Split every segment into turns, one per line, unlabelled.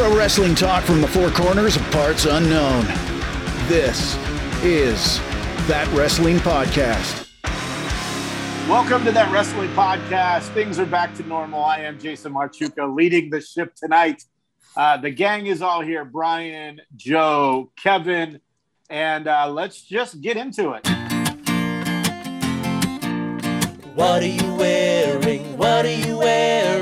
Pro wrestling talk from the four corners of parts unknown. This is That Wrestling Podcast.
Welcome to that wrestling podcast. Things are back to normal. I am Jason Marchuka leading the ship tonight. Uh, the gang is all here Brian, Joe, Kevin, and uh, let's just get into it.
What are you wearing? What are you wearing?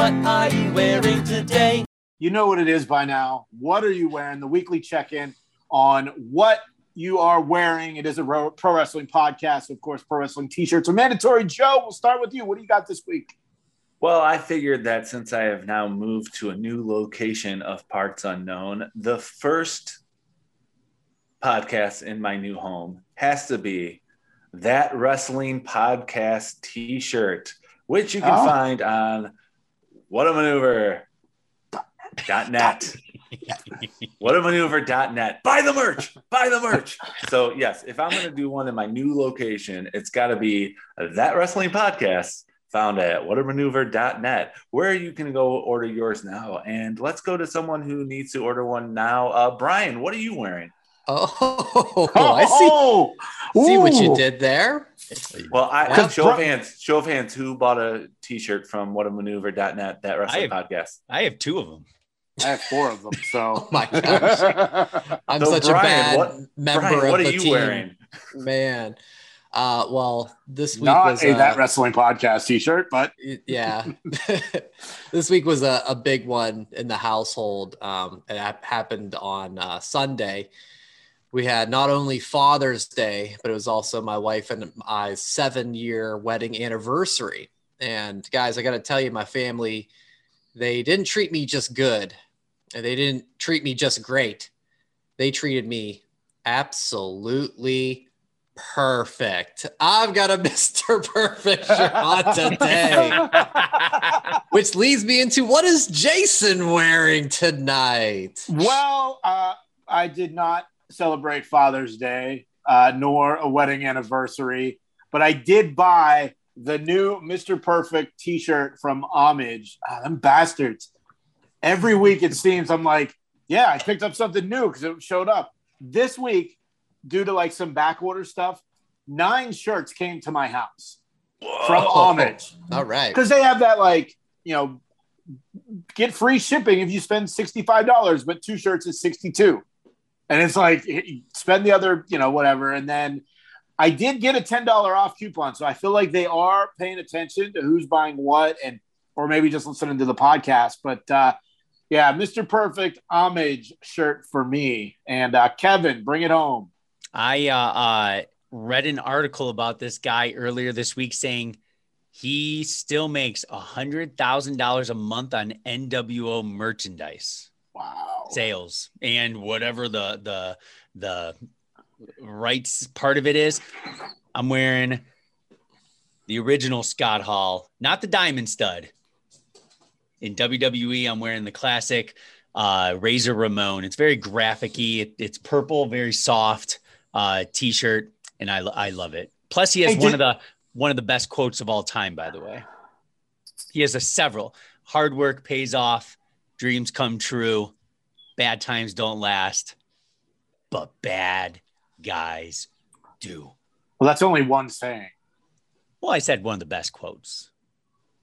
What are you wearing today? You
know what it is by now. What are you wearing? The weekly check in on what you are wearing. It is a pro wrestling podcast. Of course, pro wrestling t shirts are mandatory. Joe, we'll start with you. What do you got this week?
Well, I figured that since I have now moved to a new location of Parts Unknown, the first podcast in my new home has to be that wrestling podcast t-shirt, which you can
Oh.
find on whatamaneuver.net. whatamaneuver.net. Buy the merch. Buy the merch. So, yes, if I'm going to do one in my new location, it's got to be that wrestling podcast found at whatamaneuver.net, where you can go order yours now. And let's go to someone who needs to order one now. Uh, Brian, what are you wearing?
Oh, I see.
Oh,
See what you did there.
Well, I
Yeah.
show of hands, show of hands, who bought a t-shirt from whatamaneuver.net, that wrestling
I-
podcast?
I have two of them.
I have four of them. So,
Oh my gosh. I'm
So,
such
Brian,
a bad
what-
member
Brian,
of
what are
the
you
team.
wearing?
Man. Uh, well, this week
not
was
a
uh,
that wrestling podcast t shirt, but
yeah. this week was a, a big one in the household. Um, it hap- happened on uh, Sunday. We had not only Father's Day, but it was also my wife and I's seven year wedding anniversary. And guys, I got to tell you, my family, they didn't treat me just good, and they didn't treat me just great. They treated me absolutely perfect. I've got a Mr. Perfect shirt on today, which leads me into what is Jason wearing tonight?
Well, uh, I did not celebrate Father's Day uh, nor a wedding anniversary, but I did buy the new Mr. Perfect t shirt from Homage. Ah, them bastards. Every week it seems I'm like, yeah, I picked up something new because it showed up. This week, due to like some back order stuff, nine shirts came to my house from
Whoa.
Homage
All right.
because they have that like you know get free shipping if you spend $65 but two shirts is 62 and it's like spend the other you know whatever. And then i did get a $10 off coupon. So i feel like they are paying attention to who's buying what and or maybe just listening to the podcast. But uh yeah mr perfect homage shirt for me. And uh kevin bring it home.
I uh, uh, read an article about this guy earlier this week saying he still makes a hundred thousand dollars a month on NWO merchandise
wow
sales and whatever the the the rights part of it is. I'm wearing the original Scott Hall, not the Diamond Stud. In WWE, I'm wearing the classic uh, Razor Ramon. It's very graphic-y. It, it's purple, very soft uh, t-shirt, and I I love it. Plus, he has
Hey,
one
did-
of the one of the best quotes of all time. By the way, he has a several. Hard work pays off. Dreams come true. Bad times don't last, but bad guys do.
well that's only one saying
Well, I said one of the best quotes.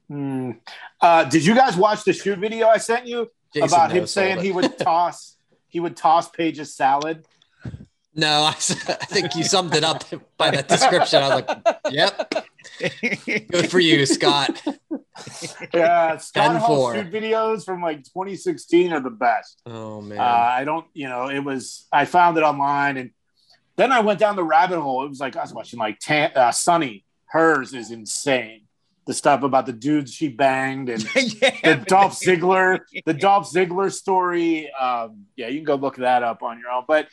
Hmm. Uh, did you guys watch the shoot video I sent you
Jason
about him saying he would toss he would toss Paige's salad?
No, I think you summed it up by that description. I was like, yep, good for you, Scott.
Yeah, Scott
10
Hall shoot videos from like 2016 are the best.
Oh, man.
Uh, I don't, you know, it was I found it online and then I went down the rabbit hole. It was like I was watching like Tan, uh, Sunny. Hers is insane. The stuff about the dudes she banged and
yeah,
the Dolph Ziggler, the Dolph Ziggler story. Um, yeah, you can go look that up on your own. But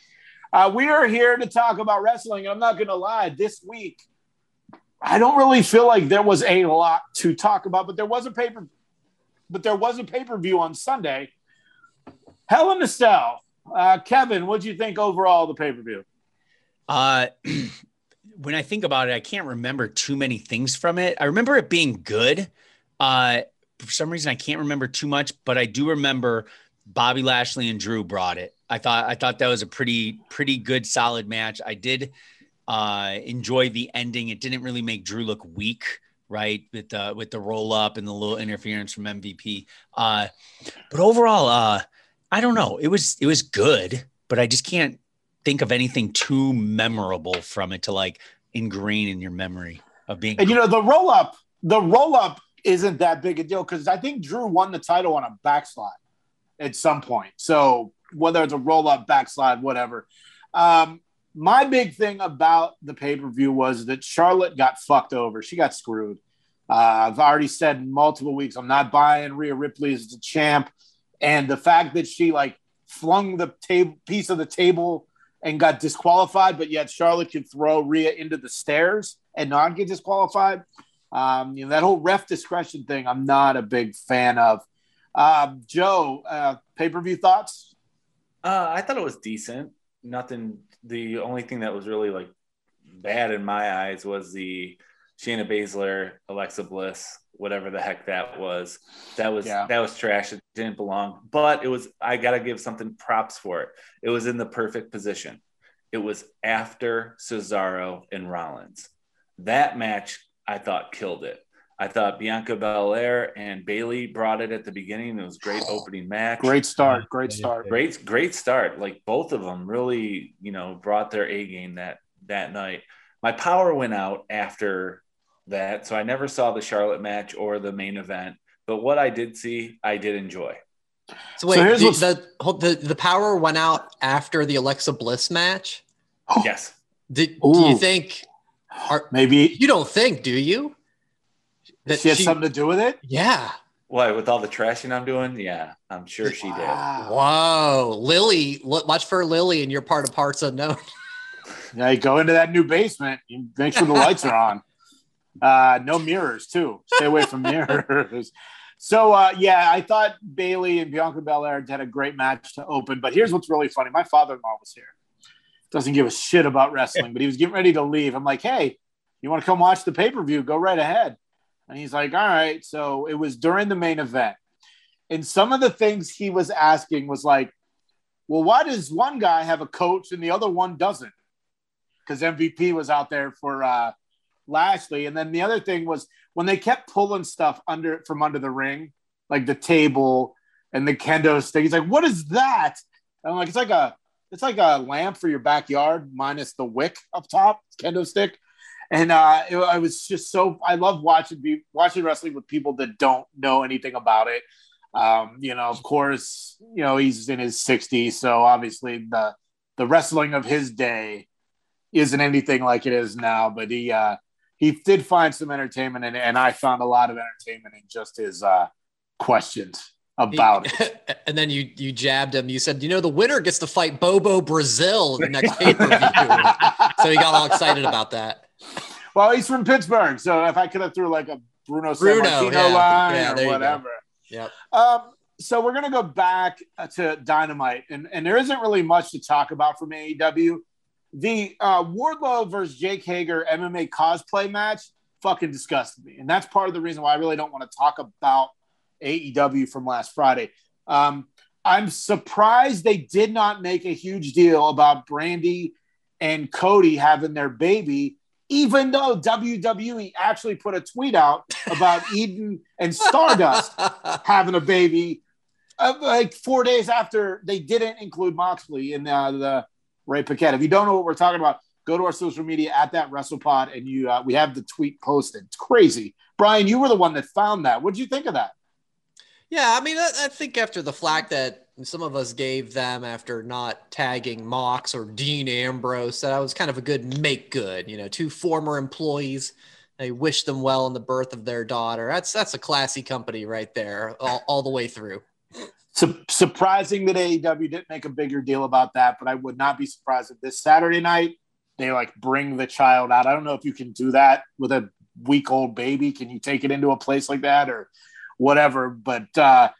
uh, we are here to talk about wrestling. And I'm not going to lie, this week, I don't really feel like there was a lot to talk about, but there was a paper, but there was a pay per view on Sunday. A Cell. Uh, Kevin, what do you think overall the pay per view?
Uh, when I think about it, I can't remember too many things from it. I remember it being good. Uh, for some reason, I can't remember too much, but I do remember Bobby Lashley and Drew brought it. I thought I thought that was a pretty pretty good solid match. I did uh, enjoy the ending. It didn't really make Drew look weak, right? With the with the roll up and the little interference from MVP. Uh, but overall, uh, I don't know. It was it was good, but I just can't think of anything too memorable from it to like ingrain in your memory of being.
And you know, the roll up, the roll up isn't that big a deal because I think Drew won the title on a backslide at some point. So whether it's a roll up, backslide, whatever. Um, my big thing about the pay per view was that Charlotte got fucked over. She got screwed. Uh, I've already said multiple weeks, I'm not buying Rhea Ripley as the champ. And the fact that she like flung the table piece of the table and got disqualified, but yet Charlotte could throw Rhea into the stairs and not get disqualified. Um, you know, that whole ref discretion thing, I'm not a big fan of. Uh, Joe, uh, pay per view thoughts?
Uh, I thought it was decent. Nothing. The only thing that was really like bad in my eyes was the Shayna Baszler, Alexa Bliss, whatever the heck that was. That was
Yeah.
that was trash. It didn't belong. But it was. I gotta give something props for it. It was in the perfect position. It was after Cesaro and Rollins. That match I thought killed it. I thought Bianca Belair and Bayley brought it at the beginning. It was great oh, opening match
Great start. Great start.
great great start like both of them really you know brought their a game that that night my power went out after that so i never saw the charlotte match or the main event but what i did see i did enjoy
So wait,
So here's
the, the, the the power went out after the Alexa Bliss match.
yes
Did, do you think? Are,
Maybe
you don't think, do you? That
she had
she-
something to do with it.
Yeah.
why with all the trashing i'm doing yeah i'm sure she did
Wow.
Whoa, Lily. Watch for Lily in your part of parts unknown.
Yeah, you go into that new basement. You make sure the lights are on. Uh, no mirrors too. Stay away from mirrors. So uh, yeah, I thought Bayley and Bianca Belair had a great match to open. But here's what's really funny: my father-in-law was here. Doesn't give a shit about wrestling, but he was getting ready to leave. I'm like, hey, you want to come watch the pay-per-view? Go right ahead. And he's like, all right. So it was during the main event, and some of the things he was asking was like, well, why does one guy have a coach and the other one doesn't? because MVP was out there for uh, Lashley. And then the other thing was when they kept pulling stuff under from under the ring, like the table and the kendo stick. He's like, "What is that?" And I'm like, "It's like a it's like a lamp for your backyard minus the wick up top, kendo stick." And uh, it, I was just so I love watching be watching wrestling with people that don't know anything about it. Um, you know, of course, you know he's in his 60s, so obviously the the wrestling of his day isn't anything like it is now, but he uh, he did find some entertainment, and, and I found a lot of entertainment in just his uh, questions about it.
and then you you jabbed him. You said, you know, the winner gets to fight Bobo Brazil in the next pay per view. so he got all excited about that.
Well, he's from Pittsburgh, so if I could have threw like a Bruno,
Bruno,
Sammartino
yeah.
line
Yeah,
or whatever.
Yep.
Um, so we're gonna go back uh, to Dynamite, and and there isn't really much to talk about from AEW. The uh, Wardlow versus Jake Hager MMA cosplay match fucking disgusted me, and that's part of the reason why I really don't want to talk about AEW from last Friday. Um, I'm surprised they did not make a huge deal about Brandi and Cody having their baby, even though WWE actually put a tweet out about Eden and Stardust having a baby uh, like four days after they didn't include Moxley in uh, the Renee Paquette. If you don't know what we're talking about, go to our social media at that WrestlePod and you uh, we have the tweet posted. It's crazy. Brian, you were the one that found that. What did you think of that?
Yeah, I mean, I, I think after the flack that some of us gave them after not tagging Mox or Dean Ambrose, that was kind of a good make good. You know, two former employees. They wish them well in the birth of their daughter. That's that's a classy company right there, all, all the way through.
Su- surprising that AEW didn't make a bigger deal about that, but I would not be surprised if this Saturday night they like bring the child out. I don't know if you can do that with a week old baby. Can you take it into a place like that or whatever? But uh,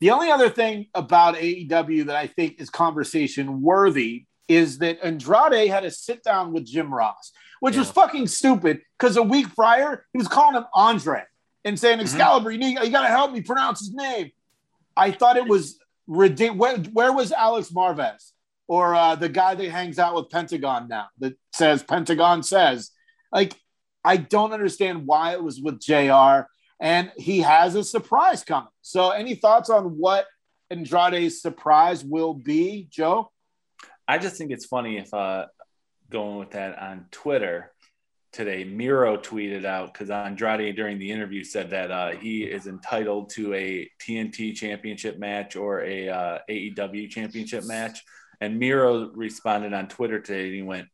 the only other thing about AEW that I think is conversation worthy is that Andrade had a sit down with Jim Ross, which was fucking stupid because a week prior he was calling him Andre and saying
Mhm.
Excalibur, you, need, you got to help me pronounce his name. I thought it was ridiculous. Where, where was Alex Marvez or uh, the guy that hangs out with Pentagon now that says Pentagon says? Like, I don't understand why it was with JR, and he has a surprise coming. So, any thoughts on what Andrade's surprise will be, Joe?
I just think it's funny if uh, going with that on Twitter today, Miro tweeted out because Andrade during the interview said that uh, he is entitled to a TNT championship match or a uh, AEW championship match. And Miro responded on Twitter today and he went,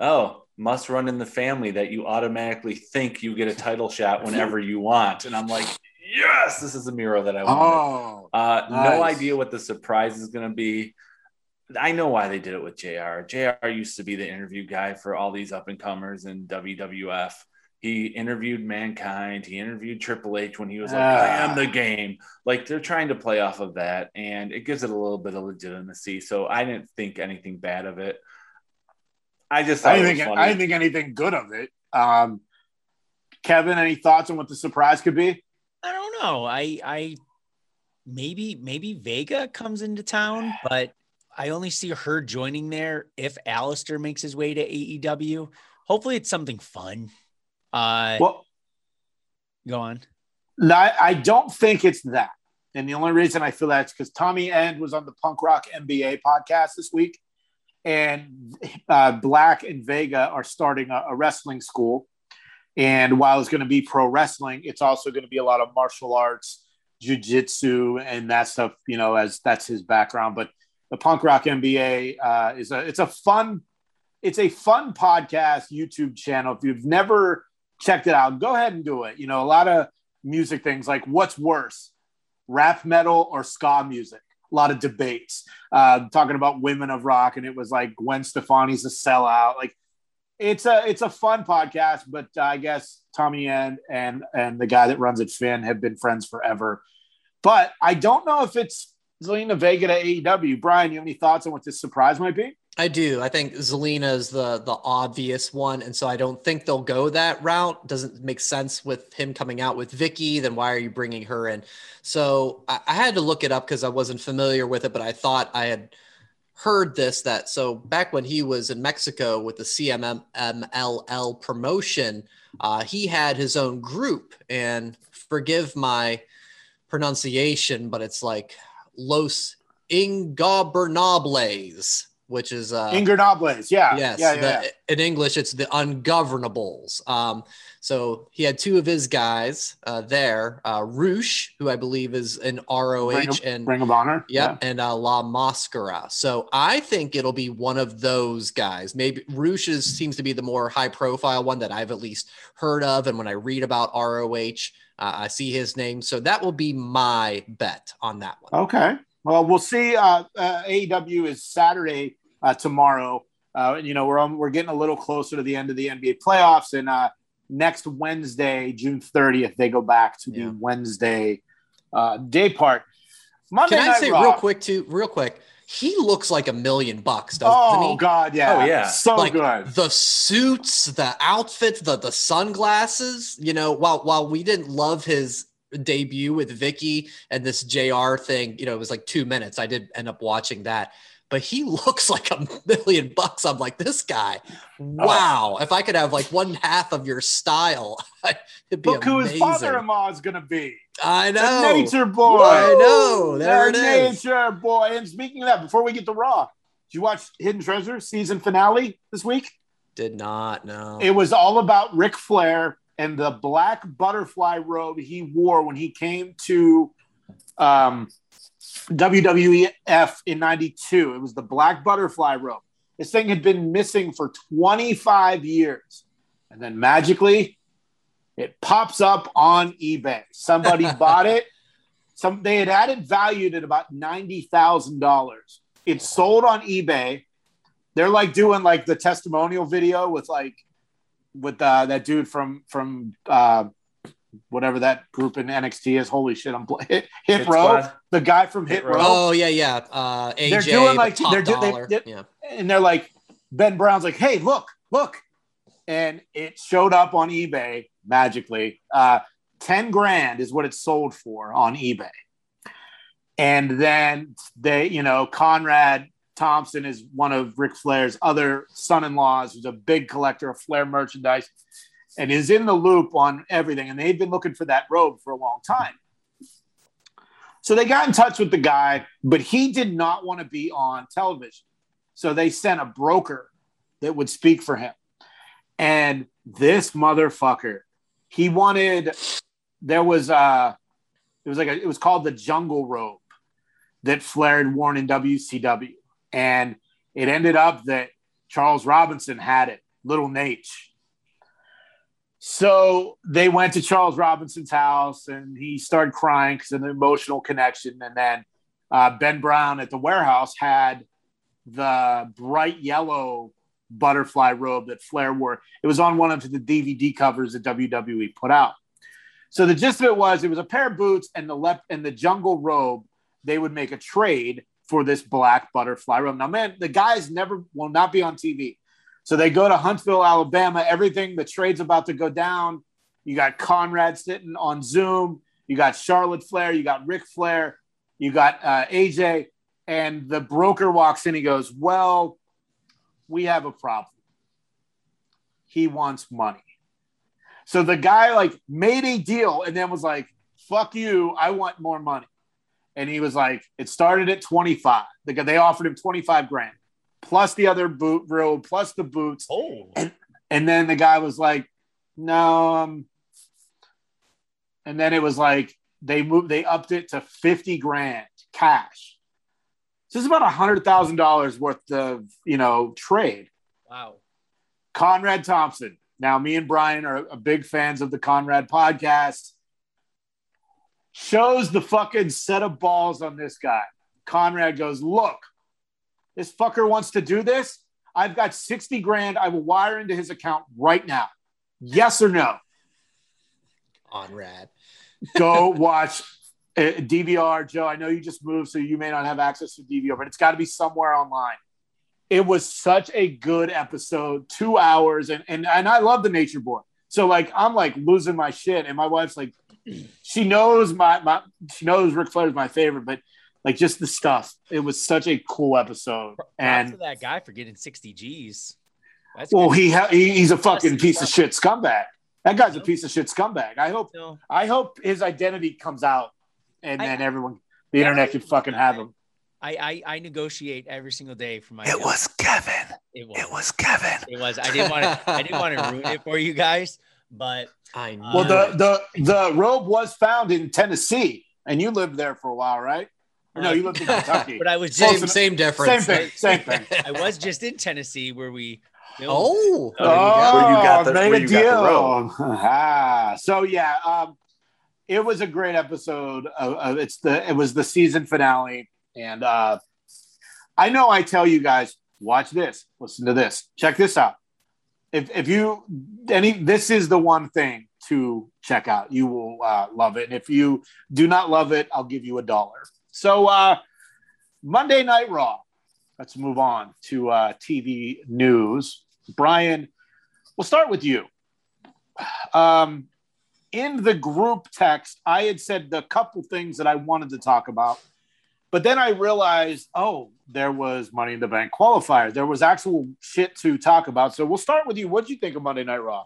Oh, must run in the family that you automatically think you get a title shot whenever you want. And I'm like, Yes, this is a Miro that I want.
Oh,
Uh, No idea what the surprise is going to be. I know why they did it with JR. JR used to be the interview guy for all these up and comers in WWF. He interviewed Mankind. He interviewed Triple H when he was like, I am the game. Like they're trying to play off of that, and it gives it a little bit of legitimacy. So I didn't think anything bad of it. I just thought
I
it
didn't
was
think
funny.
I didn't think anything good of it. Um, Kevin, any thoughts on what the surprise could be?
I don't know. I I maybe maybe Vega comes into town, but I only see her joining there if Aleister makes his way to AEW. Hopefully it's something fun. Uh
Well,
go on.
no, I I don't think it's that. And the only reason I feel that's because Tommy End was on the Punk Rock MBA podcast this week, and uh, Black and Vega are starting a, a wrestling school. And while it's going to be pro wrestling, it's also going to be a lot of martial arts, jujitsu, and that stuff. You know, as that's his background. But the Punk Rock MBA uh, is a it's a fun it's a fun podcast YouTube channel. If you've never checked it out, go ahead and do it. You know, a lot of music things like what's worse, rap metal or ska music. A lot of debates uh, talking about women of rock, and it was like Gwen Stefani's a sellout. Like it's a it's a fun podcast, but I guess Tommy and and and the guy that runs it, Finn, have been friends forever. But I don't know if it's Zelina Vega to AEW. Brian, you have any thoughts on what this surprise might be?
I do. I think Zelina is the the obvious one, and so I don't think they'll go that route. Doesn't make sense with him coming out with Vickie. Then why are you bringing her in? So I, I had to look it up because I wasn't familiar with it, but I thought I had heard this that so back when he was in Mexico with the CMMLL promotion, uh, he had his own group, and forgive my pronunciation, but it's like Los Ingobernables, which is uh,
Ingernobles, yeah,
yes,
yeah, yeah,
the-
yeah.
in English it's the ungovernables. Um, so he had two of his guys uh, there, uh, Rush, who I believe is an ROH,
Ring of,
and
Ring of Honor,
Yep, and uh, La Mascara. So I think it'll be one of those guys. Maybe Rush is, seems to be the more high profile one that I've at least heard of. And when I read about ROH, uh, I see his name. So that will be my bet on that one.
Okay. Well, we'll see. Uh, uh, AEW is Saturday uh, tomorrow. Uh, you know, we're on, we're getting a little closer to the end of the NBA playoffs, and uh, next Wednesday, June 30th, they go back to
Yeah.
the Wednesday uh, day part. Monday
Can I say
Raw.
real quick too, real quick? He looks like a million bucks, doesn't
Oh
he?
God, yeah,
Oh, yeah.
so
like
good.
the suits, the outfits, the the sunglasses. You know, while while we didn't love his debut with Vickie and this JR thing, you know, it was like two minutes. I did end up watching that, but he looks like a million bucks. I'm like, this guy,
Oh.
wow. If I could have like one half of your style, it'd be
Look who his father-in-law is going to be.
I
The
know.
nature boy.
I know. There
The
it is.
Nature boy. And speaking of that, before we get to Raw, did you watch Hidden Treasure season finale this week?
Did not know.
It was all about Ric Flair and the black butterfly robe he wore when he came to um, WWF in 92. It was the black butterfly robe. This thing had been missing for 25 years. And then magically, it pops up on eBay. Somebody bought it. Some they had added value at about ninety thousand dollars. It sold on eBay. They're like doing like the testimonial video with like with uh, that dude from from uh, whatever that group in NXT is. Holy shit, I'm playing Hit, Hit
Hit
Row.
Squad.
The guy from Hit,
Hit
Row.
Row.
Oh yeah, yeah. Uh, AJ,
They're doing
the
like-
top
they're do- they- they-
yeah.
and they're like, Ben Brown's like, hey, look, look. And it showed up on eBay magically. Uh, 10 grand is what it sold for on eBay. And then they, you know, Conrad Thompson is one of Ric Flair's other son in laws, who's a big collector of Flair merchandise and is in the loop on everything. And they'd been looking for that robe for a long time. So they got in touch with the guy, but he did not want to be on television. So they sent a broker that would speak for him. And this motherfucker, he wanted there was uh it was like a, it was called the jungle robe that Flair had worn in WCW. And it ended up that Charles Robinson had it, little Naitch. So they went to Charles Robinson's house and he started crying because of the emotional connection. And then uh, Ben Brown at the warehouse had the bright yellow butterfly robe that Flair wore. It was on one of the DVD covers that WWE put out. So the gist of it was it was a pair of boots and the left and the jungle robe. They would make a trade for this black butterfly robe. Now, man, the guys never will not be on TV. So they go to Huntsville, Alabama. Everything, the trade's about to go down. You got Conrad sitting on Zoom. You got Charlotte Flair. You got Ric Flair. You got uh, AJ. And the broker walks in. He goes, Well, we have a problem. He wants money. So the guy like made a deal and then was like, fuck you. I want more money. And he was like, it started at 25. The guy, they offered him 25 grand plus the other boot robe, plus the boots.
Oh.
And, and then the guy was like, no. Um, and then it was like they moved, they upped it to 50 grand cash. So it's about a hundred thousand dollars worth of, you know, trade.
Wow.
Conrad Thompson. Now, me and Brian are, are big fans of the Conrad podcast. Shows the fucking set of balls on this guy. Conrad goes, Look, this fucker wants to do this. I've got 60 grand. I will wire into his account right now. Yes or no?
On rad.
Go watch uh, DVR. Joe, I know you just moved, so you may not have access to DVR, but it's got to be somewhere online. It was such a good episode, two hours, and and and I love the Nature Boy. So like I'm like losing my shit, and my wife's like, she knows my my she knows Ric Flair is my favorite, but like just the stuff. It was such a cool episode,
Props
and
to that guy for getting 60 G's. That's
well, he, ha- he he's a fucking
Yes,
piece of shit scumbag. That guy's a piece of shit scumbag. I hope
No,
I hope his identity comes out, and
I-
then everyone, the
Yeah,
internet can fucking have him.
I, I I negotiate every single day for my.
It
job.
was Kevin.
It was.
It was Kevin.
It was. I didn't want to. I didn't want to ruin it for you guys, but
I uh, know.
Well, the the the robe was found in Tennessee, and you lived there for a while, right? Or no, you lived in Kentucky.
but I was
same
just.
same difference.
Same thing. Same thing.
I was just in Tennessee where we. filmed.
Oh,
Oh, Where you got the-
made
where
a
the
deal. ah, so yeah, um, it was a great episode. Of, of, it's the it was the season finale, and uh, I know I tell you guys, watch this, listen to this, check this out. If if you any, this is the one thing to check out. You will uh, love it, and if you do not love it, I'll give you a dollar. So uh, Monday Night Raw. Let's move on to uh, TV news. Brian, we'll start with you. Um, in the group text, I had said the couple things that I wanted to talk about, but then I realized, oh, there was Money in the Bank qualifier. There was actual shit to talk about. So we'll start with you. What do you think of Monday Night Raw?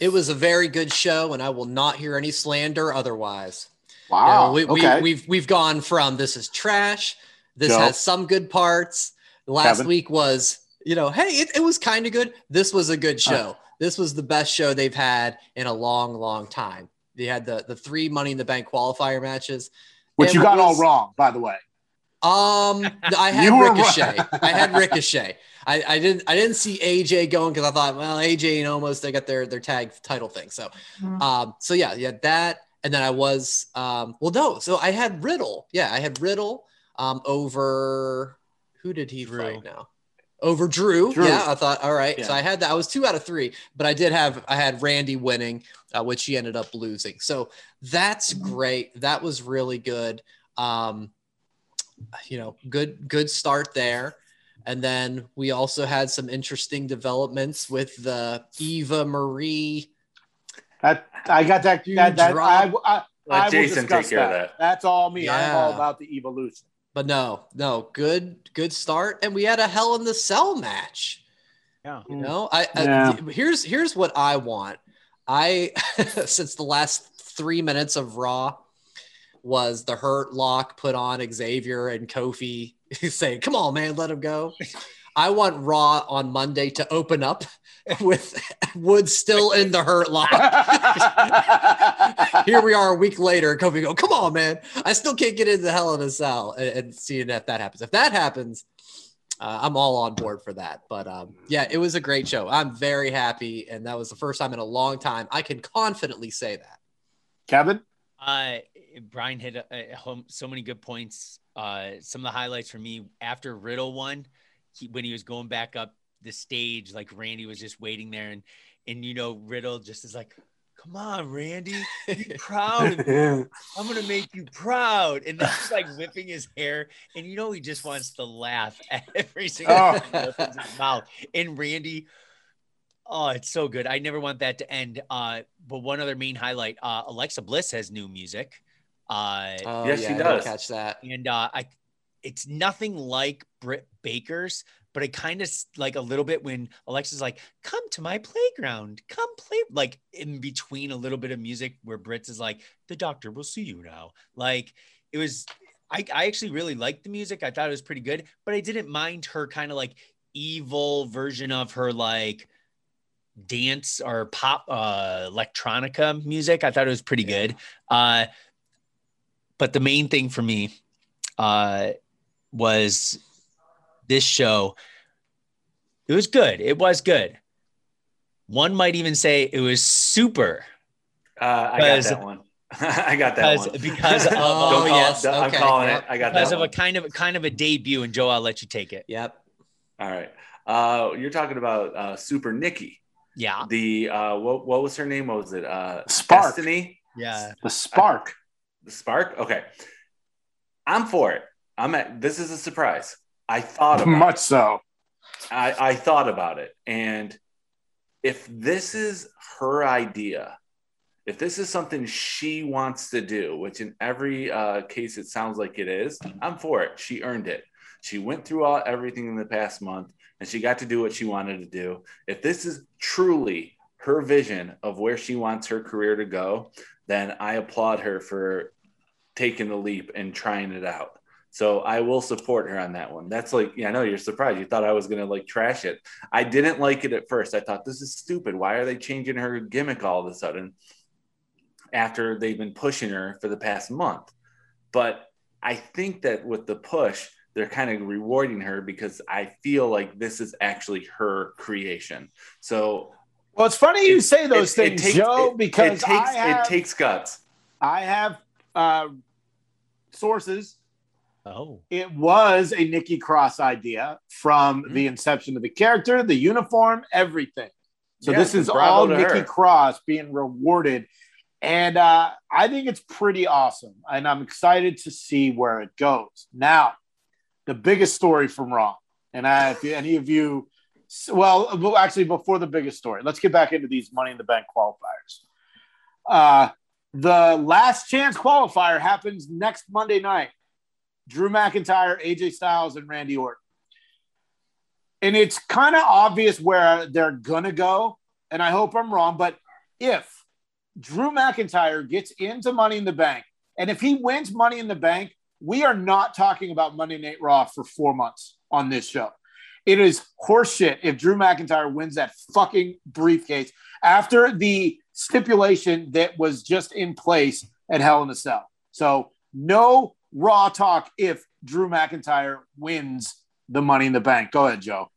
it was a very good show, and I will not hear any slander otherwise. You
Wow.
know, we,
okay.
we, we've we've gone from this is trash. This
Joe?
has some good parts. Last
Kevin?
week was you know, hey, it, it was kind of good. This was a good show. this was the best show they've had in a long, long time. They had the the three Money in the Bank qualifier matches.
Which
and
you got all
was-
were wrong, by the way.
Um, I had
You were
Ricochet.
right.
I had Ricochet. I, I didn't I didn't see AJ going because I thought, well, AJ and almost they got their their tag title thing. So, um, so yeah, yeah, that. And then I was, um, well, no. So I had Riddle. Yeah, I had Riddle um, over who did he
Drew.
fight now? Over Drew.
Drew.
Yeah, I thought, all right. So I had that. I was two out of three, but I did have I had Randy winning, uh, which he ended up losing. So that's great. That was really good. Um, you know, good good start there. And then we also had some interesting developments with the Eva Marie.
That I got that.
You
that, that I,
drop-
I,
Let
I will
Jason
discuss
take care of that.
That's all me. I'm all
Yeah.
about the evolution.
But no, no, good, good start. And we had a Hell in the Cell match.
Yeah.
You know, I,
Yeah.
I here's here's what I want. I since the last three minutes of Raw was the Hurt Lock put on Xavier and Kofi saying, "Come on, man, let him go." I want Raw on Monday to open up with Wood still in the Hurt Lock. Here we are a week later. Kofi go, "Come on, man, I still can't get into the Hell in a Cell," and, and seeing if that happens. If that happens, uh, I'm all on board for that. But um, yeah, it was a great show. I'm very happy, and that was the first time in a long time I can confidently say that.
Kevin,
Uh, Brian hit uh, home so many good points. Uh, some of the highlights for me after Riddle won, he, when he was going back up the stage, like Randy was just waiting there, and and you know Riddle just is like, "Come on, Randy, be proud of me. I'm gonna make you proud," and then he's like whipping his hair, and you know he just wants to laugh at every single
Oh.
time he opens his mouth. And Randy, oh, it's so good. I never want that to end. Uh, but one other main highlight: uh, Alexa Bliss has new music. Uh,
Oh,
Yes, she
I
does.
Catch that.
and uh, I, it's nothing like Britt Baker's, but it kind of like a little bit when Alexa's like, "Come to my playground, come play." Like in between a little bit of music where Britt's is like, "The doctor will see you now." Like it was. I, I actually really liked the music. I thought it was pretty good, but I didn't mind her kind of like evil version of her like dance or pop uh electronica music. I thought it was pretty good. Uh but the main thing for me uh was this show it was good. It was good. One might even say it was super
Uh, I got that one. I got that
because
one.
because of
Oh,
call
yes,
I'm
okay,
calling
yep.
it. I got
because
that
of
one.
a kind of kind of a debut. And Joe, I'll let you take it.
Yep.
All right. Uh, you're talking about uh, Super Nikki.
Yeah,
The uh, what what was her name? What was it? Uh,
Spark.
Destiny.
yeah.
the spark.
The Spark. Okay. I'm for it. I'm at. This is a surprise. I thought about
Much so.
I, I thought about it. And if this is her idea, if this is something she wants to do, which in every uh, case it sounds like it is, I'm for it. She earned it. She went through all, everything in the past month and she got to do what she wanted to do. If this is truly her vision of where she wants her career to go, then I applaud her for taking the leap and trying it out. So I will support her on that one. That's like, yeah, I know you're surprised. You thought I was gonna like trash it. I didn't like it at first. I thought this is stupid. Why are they changing her gimmick all of a sudden after they've been pushing her for the past month? But I think that with the push, they're kind of rewarding her because I feel like this is actually her creation. So
Well, it's funny you say those
it- it
things,
takes-
Joe,
it-
because
it takes
have,
it takes guts.
I have uh, sources.
Oh,
It was a Nikki Cross idea from
Mhm.
the inception of the character, the uniform, everything. So
Yeah,
this is all Nikki
her.
Cross being rewarded. And uh, I think it's pretty awesome. And I'm excited to see where it goes. Now, the biggest story from Raw. And I, if any of you, well, well, actually, before the biggest story, let's get back into these Money in the Bank qualifiers. Uh, the last chance qualifier happens next Monday night. Drew McIntyre, AJ Styles, and Randy Orton. And it's kind of obvious where they're going to go. And I hope I'm wrong. But if Drew McIntyre gets into Money in the Bank, and if he wins Money in the Bank, we are not talking about Monday Night Raw for four months on this show. It is horseshit if Drew McIntyre wins that fucking briefcase after the stipulation that was just in place at Hell in a Cell. So, no Raw talk if Drew McIntyre wins the Money in the Bank. Go ahead, Joe.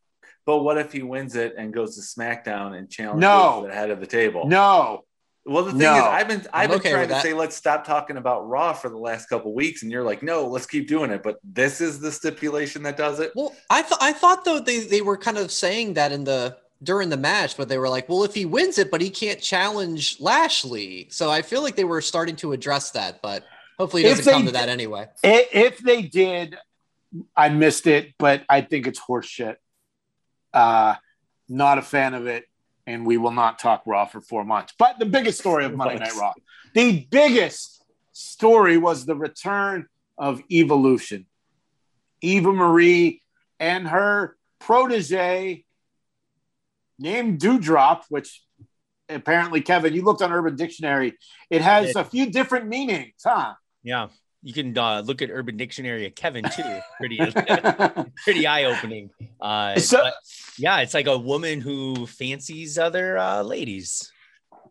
But what if he wins it and goes to SmackDown and challenges
No.
the head of the table?
No,
Well, the thing
No.
is, I've been I've
I'm
been
okay
trying to
that.
say let's stop talking about Raw for the last couple weeks, and you're like, no, let's keep doing it. But this is the stipulation that does it.
Well, I thought I thought though they, they were kind of saying that in the during the match, but they were like, well, if he wins it, but he can't challenge Lashley. So I feel like they were starting to address that, but hopefully it doesn't come to that anyway.
If they did, I missed it, but I think it's horseshit. Uh, not a fan of it, and we will not talk Raw for four months. But the biggest story of Monday Night Raw, the biggest story was the return of Evolution. Eva Marie and her protege named Doudrop, which apparently, Kevin, you looked on Urban Dictionary. It has a few different meanings, huh?
Yeah. You can uh, look at Urban Dictionary Kevin too. Pretty, pretty eye opening. Uh,
so,
yeah, it's like a woman who fancies other uh, ladies.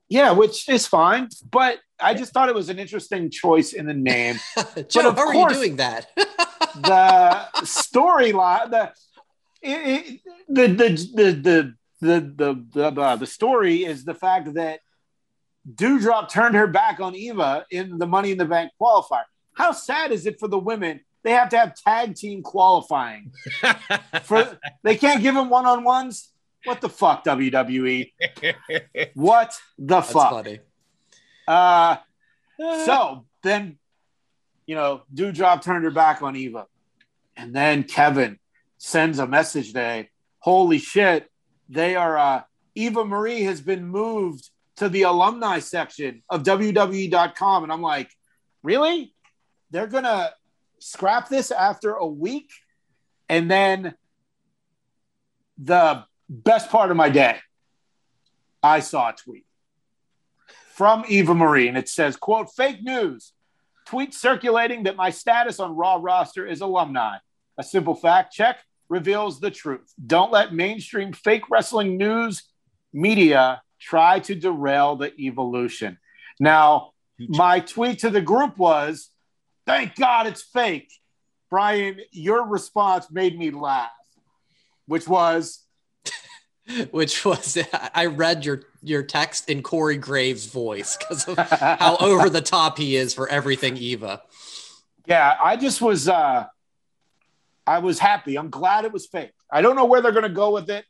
Yeah, which is fine, but I just thought it was an interesting choice in the name.
Joe, how are you doing that?
the storyline, the, the the the the the the the story is the fact that Doudrop turned her back on Eva in the Money in the Bank qualifier. How sad is it for the women? They have to have tag team qualifying. For they can't give them one on ones. What the fuck, WWE? What the
That's
fuck?
funny.
Uh, so then, you know, Doudrop turned her back on Eva. And then Kevin sends a message day. Holy shit. They are, uh, Eva Marie has been moved to the alumni section of WWE.com. And I'm like, really? They're going to scrap this after a week? And then the best part of my day, I saw a tweet from Eva Marie, and it says, quote, fake news. Tweet circulating that my status on Raw roster is alumni. A simple fact check reveals the truth. Don't let mainstream fake wrestling news media try to derail the evolution. Now, my tweet to the group was, thank God it's fake. Brian, your response made me laugh, which was,
Which was I read your your text in Corey Graves' voice because of how over the top he is for everything Eva.
Yeah, I just was uh I was happy. I'm glad it was fake. I don't know where they're gonna go with it.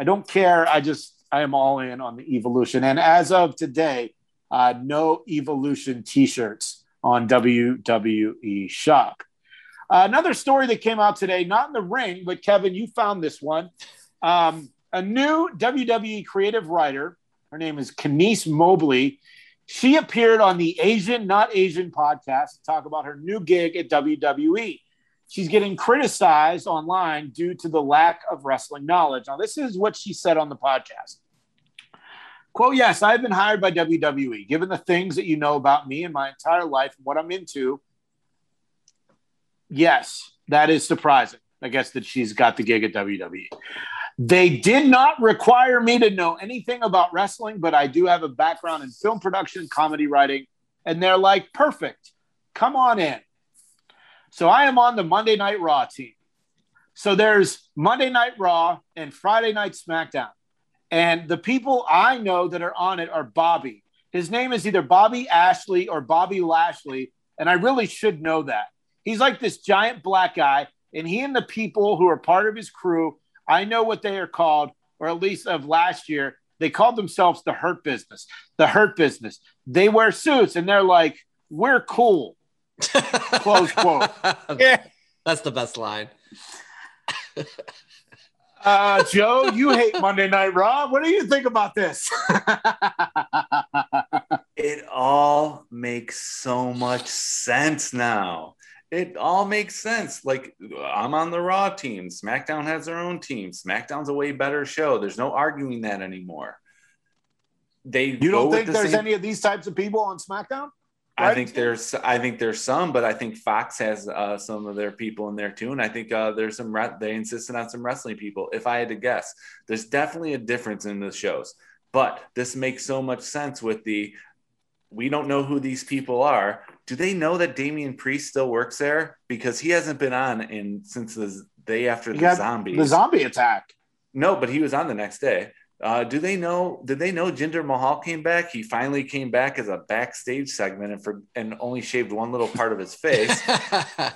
I don't care. I just I am all in on the evolution. And as of today, uh, no evolution t-shirts on WWE shop. Uh, another story that came out today, not in the ring, but Kevin, you found this one. Um, a new WWE creative writer, her name is Kenice Mobley. She appeared on the Asian Not Asian podcast to talk about her new gig at WWE. She's getting criticized online due to the lack of wrestling knowledge. Now, this is what she said on the podcast. Quote, yes, I've been hired by WWE. Given the things that you know about me and my entire life and what I'm into, yes, that is surprising. I guess that she's got the gig at WWE. They did not require me to know anything about wrestling, but I do have a background in film production, comedy writing, and they're like, perfect. Come on in. So I am on the Monday Night Raw team. So there's Monday Night Raw and Friday Night SmackDown. And the people I know that are on it are Bobby. His name is either Bobby Ashley or Bobby Lashley. And I really should know that. He's like this giant black guy. And he and the people who are part of his crew, I know what they are called, or at least of last year, they called themselves the Hurt Business. The Hurt Business. They wear suits and they're like, we're cool. Close quote. yeah.
That's the best line.
Uh, Joe, you hate Monday Night Raw. What do you think about this?
It all makes so much sense now. It all makes sense. Like I'm on the Raw team. SmackDown has their own team. SmackDown's a way better show. There's no arguing that anymore. They
you don't think
the
there's
same-
any of these types of people on SmackDown?
I think there's I think there's some, but I think Fox has uh, some of their people in there too, and I think uh, there's some re- they insisted on some wrestling people. If I had to guess, there's definitely a difference in the shows, but this makes so much sense with the we don't know who these people are. Do they know that Damian Priest still works there because he hasn't been on in since the day after
You
the
got
zombies?
The zombie attack.
No, but he was on the next day. Uh, do they know? Did they know Jinder Mahal came back? He finally came back as a backstage segment and for and only shaved one little part of his face.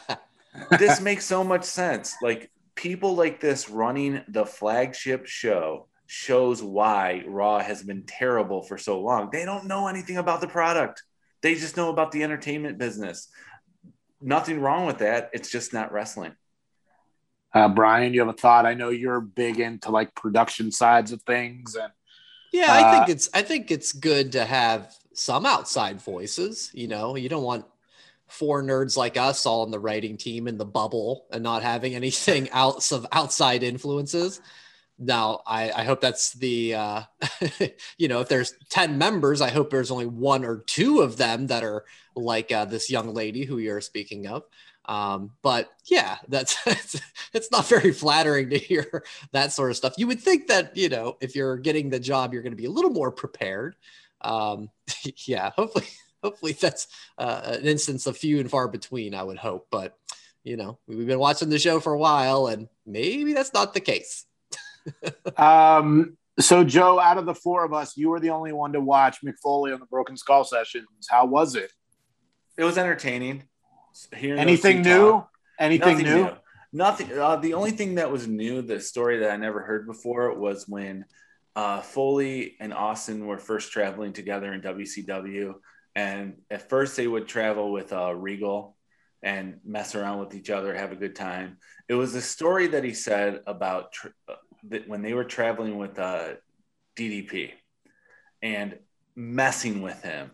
this makes so much sense. Like people like this running the flagship show shows why Raw has been terrible for so long. They don't know anything about the product. They just know about the entertainment business. Nothing wrong with that. It's just not wrestling.
Uh, Brian, you have a thought? I know you're big into like production sides of things, and
Yeah, I
Uh,
think it's I think it's good to have some outside voices. You know, you don't want four nerds like us all in the writing team in the bubble and not having anything else of outside influences. Now, I, I hope that's the uh, you know if there's ten members, I hope there's only one or two of them that are like uh, this young lady who you're speaking of. Um, but yeah, that's it's, it's not very flattering to hear that sort of stuff. You would think that, you know, if you're getting the job, you're going to be a little more prepared. Um, yeah, hopefully, hopefully that's uh, an instance of few and far between, I would hope. But, you know, we've been watching the show for a while and maybe that's not the case.
um, so Joe, out of the four of us, you were the only one to watch Mick Foley on the Broken Skull sessions. How was it?
It was entertaining. Hearing
Anything new?
talk.
Anything
Nothing
new?
Nothing. Uh, the only thing that was new, the story that I never heard before, was when uh, Foley and Austin were first traveling together in WCW, and at first they would travel with uh, Regal and mess around with each other, have a good time. It was a story that he said about uh, that when they were traveling with uh, DDP and messing with him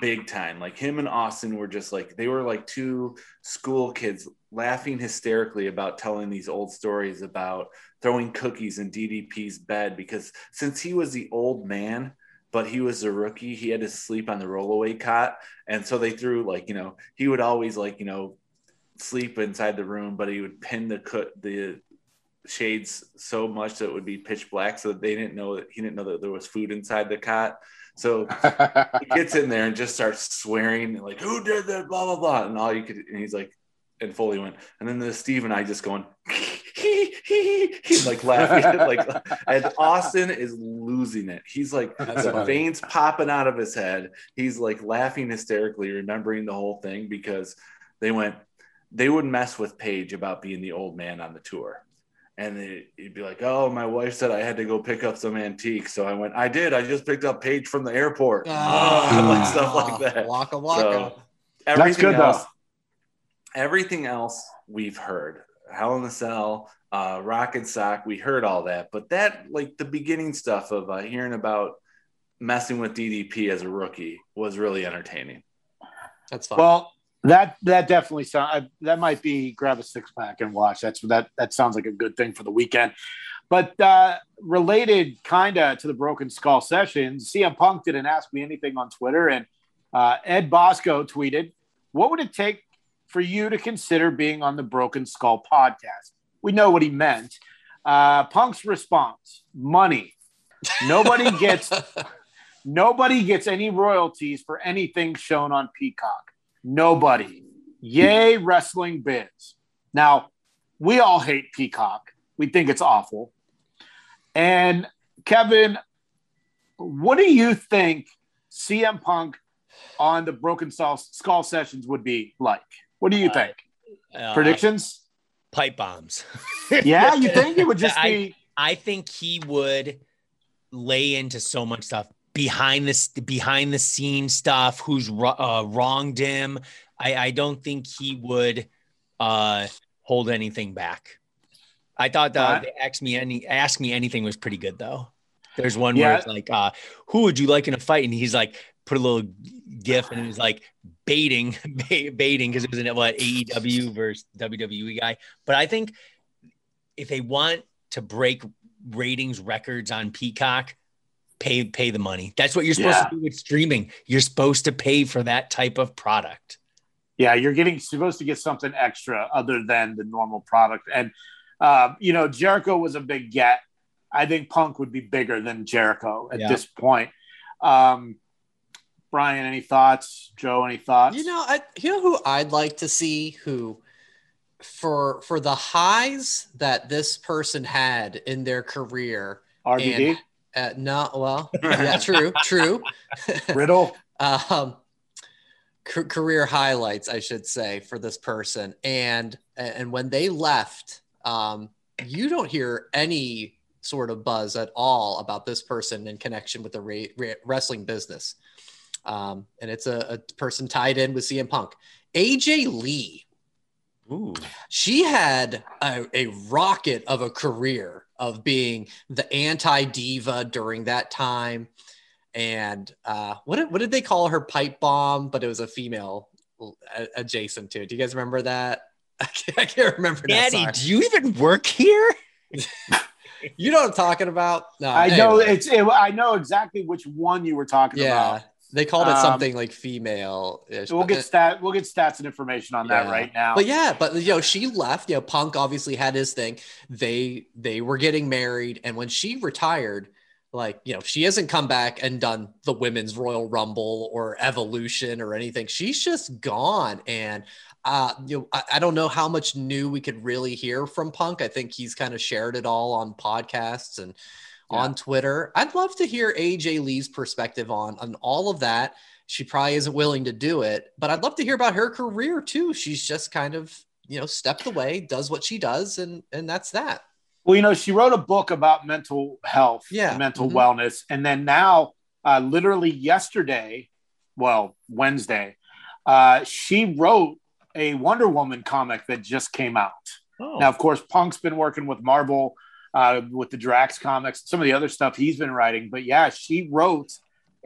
big time. Like him and Austin were just like they were like two school kids laughing hysterically about telling these old stories about throwing cookies in DDP's bed because since he was the old man, but he was a rookie, he had to sleep on the rollaway cot. And so they threw like, you know, he would always like, you know, sleep inside the room, but he would pin the cook the shades so much that it would be pitch black so that they didn't know that he didn't know that there was food inside the cot. So he gets in there and just starts swearing like who did that blah blah blah. And all you could and he's like and Foley went and then the Steve and I just going he's like laughing. Like and Austin is losing it. He's like
That's
the
funny.
veins popping out of his head. He's like laughing hysterically remembering the whole thing because they went they would mess with Page about being the old man on the tour and they, he'd be like, "Oh, my wife said I had to go pick up some antiques, so I went. I did. I just picked up Page from the airport, like stuff like that.
Waka waka.
So everything
good, though.
else, everything else we've heard. Hell in the Cell, uh, Rock and Sock, we heard all that, but that like the beginning stuff of uh, hearing about messing with DDP as a rookie was really entertaining.
That's fine.
well, that that definitely sound that might be grab a six pack and watch. That's that that sounds like a good thing for the weekend. But uh, related kind of to the Broken Skull sessions, CM Punk didn't ask me anything on Twitter, and uh, Ed Bosco tweeted, "What would it take for you to consider being on the Broken Skull podcast?" We know what he meant. Uh, Punk's response: money. Nobody gets nobody gets any royalties for anything shown on Peacock. Nobody. Yay, wrestling biz. Now, we all hate Peacock. We think it's awful. And Kevin, what do you think CM Punk on the Broken Skull, Skull sessions would be like? What do you
Uh,
think?
Uh,
Predictions?
Pipe bombs.
Yeah, you think it would just
I-
be
I think he would lay into so much stuff behind this behind the scene stuff. Who's uh, wronged him? I, I don't think he would uh, hold anything back. I thought uh, the ask me any ask me anything was pretty good though. There's one
Yeah.
where it's like, uh, "Who would you like in a fight?" And he's like, put a little gif, and it was like baiting, baiting because it was in what AEW versus WWE guy. But I think if they want to break ratings records on Peacock, pay pay the money. That's what you're supposed
Yeah.
to do with streaming. You're supposed to pay for that type of product.
Yeah, you're getting supposed to get something extra other than the normal product. And uh, you know, Jericho was a big get. I think Punk would be bigger than Jericho at
Yeah.
this point. Um, Brian, any thoughts? Joe, any thoughts?
You know, I you know who I'd like to see who for for the highs that this person had in their career.
RVD,
And, uh, no, well, yeah, true, true.
Riddle.
um, ca- career highlights, I should say, for this person. And and when they left, um, you don't hear any sort of buzz at all about this person in connection with the ra- ra- wrestling business. Um, and it's a, a person tied in with CM Punk. AJ Lee
Ooh.
She had a, a rocket of a career of being the anti diva during that time. And uh, what did, what did they call her pipe bomb? But it was a female adjacent to it. Do you guys remember that? I can't, I can't remember. that,
Daddy, do you even work here?
You know what I'm talking about? No,
I know it's. It, I know exactly which one you were talking
yeah.
about.
They called it
Um,
something like female.
We'll get stat. We'll get stats and information on that right now.
But yeah, but you know, she left. You know, Punk obviously had his thing. They they were getting married, and when she retired, like you know, she hasn't come back and done the women's Royal Rumble or Evolution or anything. She's just gone, and uh, you know, I, I don't know how much new we could really hear from Punk. I think he's kind of shared it all on podcasts and on Twitter. I'd love to hear AJ Lee's perspective on on all of that. She probably isn't willing to do it, but I'd love to hear about her career too. She's just kind of, you know, stepped away, does what she does, and and that's that.
Well, you know, she wrote a book about mental health,
Yeah.
mental
Mhm.
wellness, and then now, uh, literally yesterday, well, Wednesday, uh, she wrote a Wonder Woman comic that just came out.
Oh.
Now, of course, Punk's been working with Marvel, uh, with the Drax comics, some of the other stuff he's been writing. But yeah, she wrote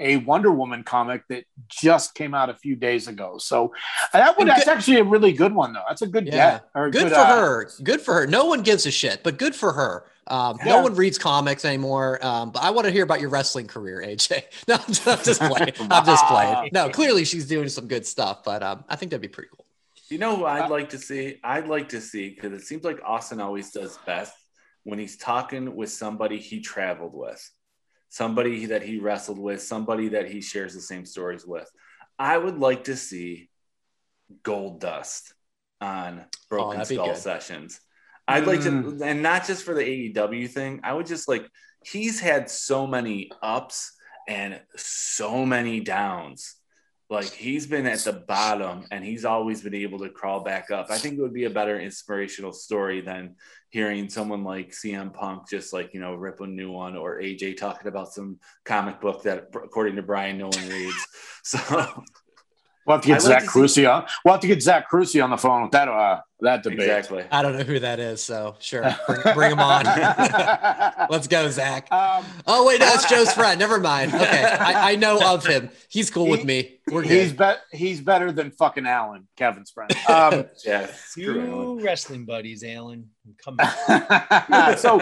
a Wonder Woman comic that just came out a few days ago. So that one,
And
that's actually a really good one, though. That's a good
Yeah.
get. Or a
Good, for
uh,
her. Good for her. No one gives a shit, but good for her. Um,
Yeah.
No one reads comics anymore. Um, but I want to hear about your wrestling career, AJ. No, I'm just, I'm just playing. I'm just playing. No, clearly she's doing some good stuff, but um, I think that'd be pretty cool.
You know who
Uh,
I'd like to see? I'd like to see because it seems like Austin always does best when he's talking with somebody he traveled with, somebody that he wrestled with, somebody that he shares the same stories with. I would like to see Goldust on Broken
Oh,
Skull. Sessions. I'd like to,
Mm.
and not just for the AEW thing. I would just like he's had so many ups and so many downs. Like he's been at the bottom and he's always been able to crawl back up. I think it would be a better inspirational story than hearing someone like CM Punk just like, you know, rip a new one or AJ talking about some comic book that according to Brian no one reads. So
We'll have to get
I'd like
Zach
to see-
on. We'll have to get Zach Cruci on the phone with that uh, that debate.
exactly.
I don't know who that is, so sure, bring, bring him on. Let's go, Zach.
um,
Oh wait, no, it's Joe's friend. Never mind. Okay, I, I know of him. He's cool with me. We're
he's
good.
be- he's better than fucking Allen, Kevin's friend. Um,
Yeah.
Two wrestling buddies, Alan. Come on.
so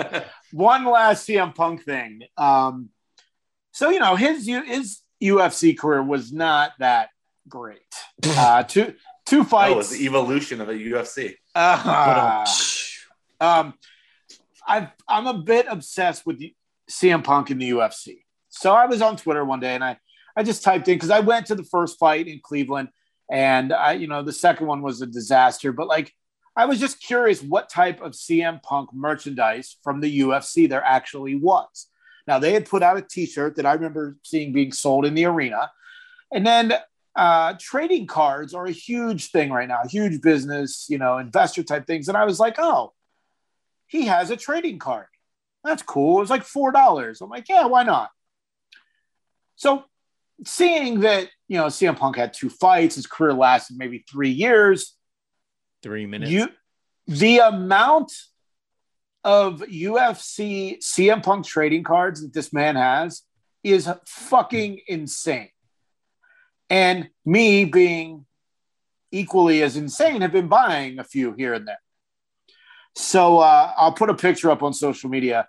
one last CM Punk thing. Um, so you know his U- his UFC career was not that great. Uh, two two
Oh,
fights.
it's the evolution of a UFC.
Uh, um, I've, I'm a bit obsessed with the CM Punk in the UFC. So I was on Twitter one day and I, I just typed in because I went to the first fight in Cleveland and I, you know, the second one was a disaster, but like I was just curious what type of CM Punk merchandise from the UFC there actually was. Now they had put out a T-shirt that I remember seeing being sold in the arena, and then uh, trading cards are a huge thing right now, huge business, you know, investor type things. And I was like, oh, he has a trading card. That's cool. It was like four dollars. I'm like, yeah, why not? So seeing that, you know, CM Punk had two fights, his career lasted maybe three years.
Three minutes.
You the amount of UFC CM Punk trading cards that this man has is fucking insane. And me being equally as insane have been buying a few here and there. So uh, I'll put a picture up on social media.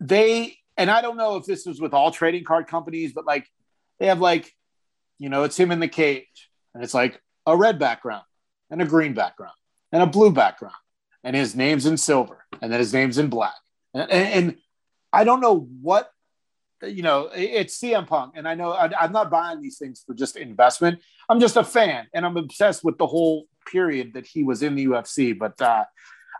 They and I don't know if this was with all trading card companies, but like they have like, you know, it's him in the cage, and it's like a red background and a green background and a blue background, and his name's in silver, and then his name's in black. And, and I don't know what, you know, it's CM Punk, and I know I, I'm not buying these things for just investment. I'm just a fan, and I'm obsessed with the whole period that he was in the UFC. But uh,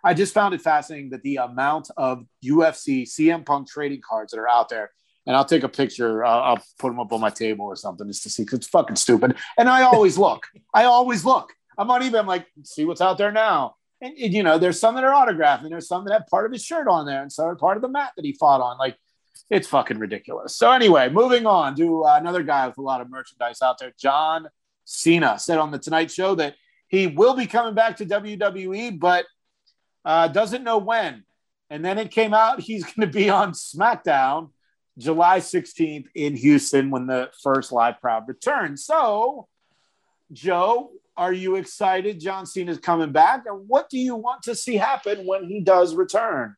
I just found it fascinating that the amount of UFC CM Punk trading cards that are out there. And I'll take a picture. I'll, I'll put them up on my table or something just to see. Cause it's fucking stupid. And I always look. I always look. I'm on eBay. I'm like, see what's out there now. And, and, you know, there's some that are autographed, and there's some that have part of his shirt on there, and some are part of the mat that he fought on. Like, it's fucking ridiculous. So anyway, moving on to uh, another guy with a lot of merchandise out there, John Cena said on the Tonight Show that he will be coming back to WWE, but uh, doesn't know when. And then it came out he's going to be on SmackDown July 16th in Houston when the first live crowd returns. So, Joe, are you excited John Cena's coming back? And what do you want to see happen when he does return?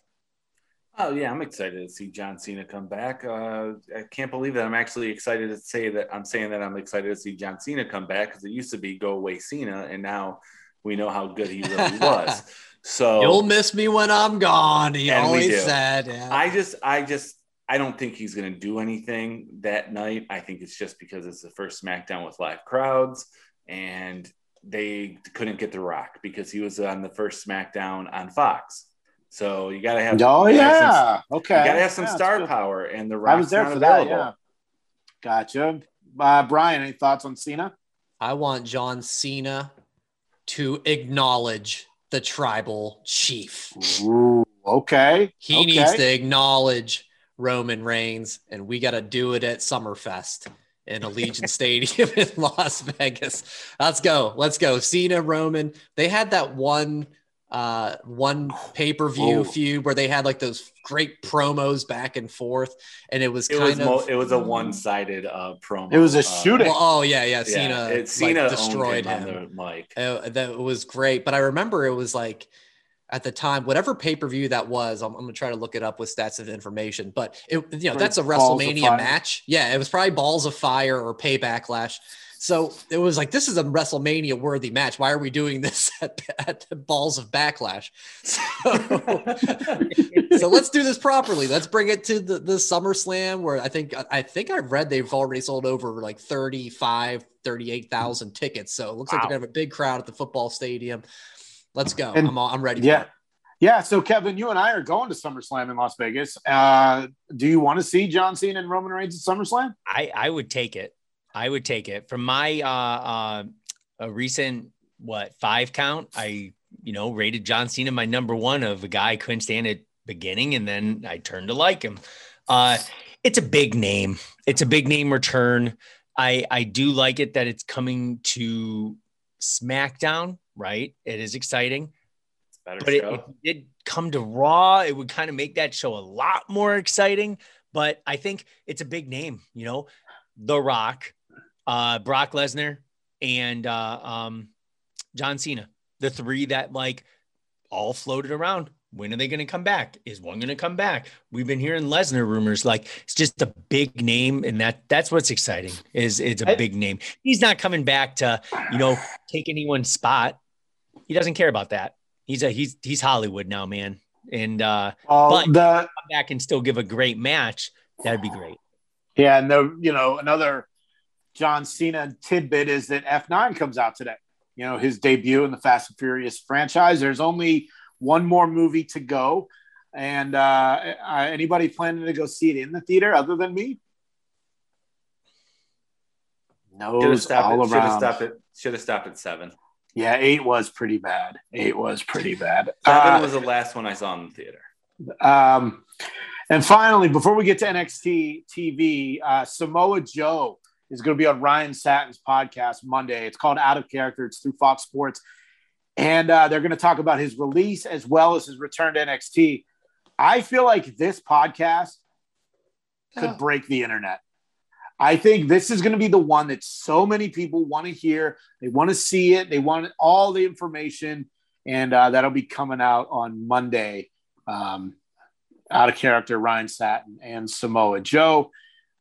Oh yeah, I'm excited to see John Cena come back. Uh, I can't believe that I'm actually excited to say that I'm saying that I'm excited to see John Cena come back because it used to be go away Cena, and now we know how good he really was. So
You'll miss me when I'm gone. He always said. Yeah.
I just, I just, I don't think he's going to do anything that night. I think it's just because it's the first SmackDown with live crowds, and they couldn't get The Rock because he was on the first SmackDown on Fox. So you got to have.
Oh,
you gotta have some-
yeah. Okay.
You got to have some
Yeah,
star power, and The
right,
I
was there
not
for that. Yeah. Gotcha. Uh, Brian, any thoughts on Cena?
I want John Cena to acknowledge the tribal chief.
Ooh, okay.
He
okay.
needs to acknowledge Roman Reigns, and we got to do it at Summerfest in Allegiant Stadium in Las Vegas. Let's go. Let's go. Cena, Roman. They had that one uh one pay-per-view
Oh.
feud where they had like those great promos back and forth and it was
It
kind
was
of
mo- it was a one sided uh, promo.
It was a
Uh,
shooting.
well, oh yeah yeah
yeah,
Cena,
it,
like,
Cena
destroyed him,
him, on the mic.
Uh, that was great. But I remember it was like at the time, whatever pay per view that was, I'm, I'm gonna try to look it up with stats and information. But it, you know,
Right,
that's a WrestleMania match. Yeah, it was probably Balls of Fire or Pay Backlash. So it was like this is a WrestleMania worthy match. Why are we doing this at, at Balls of Backlash? So, so let's do this properly. Let's bring it to the, the SummerSlam where I think I think I've read they've already sold over like 35, 38,000 tickets. So it looks like
Wow.
they're gonna have a big crowd at the football stadium. Let's go.
And-
I'm all, I'm ready.
Yeah.
it.
Yeah. So, Kevin, you and I are going to SummerSlam in Las Vegas. Uh, do you want to see John Cena and Roman Reigns at SummerSlam?
I I would take it. I would take it from my uh, uh a recent what five count. I you know rated John Cena my number one of a guy I couldn't stand at beginning, and then I turned to like him. Uh, it's a big name. It's a big name return. I I do like it that it's coming to SmackDown. Right, it is exciting.
It's a better
But it, if it did come to Raw, it would kind of make that show a lot more exciting. But I think it's a big name, you know, The Rock, uh, Brock Lesnar, and uh, um, John Cena, the three that like all floated around. When are they going to come back? Is one going to come back? We've been hearing Lesnar rumors. Like it's just a big name, and that that's what's exciting. Is it's a big name. He's not coming back to you know take anyone's spot. He doesn't care about that. He's a he's he's Hollywood now, man. And uh
Well,
But-
the
come back and still give a great match. That'd be great.
yeah, and the you know another John Cena tidbit is that F9 comes out today. You know his debut in the Fast and Furious franchise. There's only one more movie to go, and uh, uh, anybody planning to go see it in the theater other than me? No,
Should have stopped,
all
it, should have stopped it. Should have stopped at seven.
Yeah, eight was pretty bad. Eight was pretty bad.
Seven
Uh,
was the last one I saw in the theater.
Um, and finally, before we get to NXT TV, uh, Samoa Joe is going to be on Ryan Satin's podcast Monday. It's called Out of Character. It's through Fox Sports, and uh, they're going to talk about his release as well as his return to NXT. I feel like this podcast could
Oh.
break the internet. I think this is going to be the one that so many people want to hear. They want to see it. They want all the information, and uh, that'll be coming out on Monday. Um, out of character, Ryan Satin and Samoa Joe.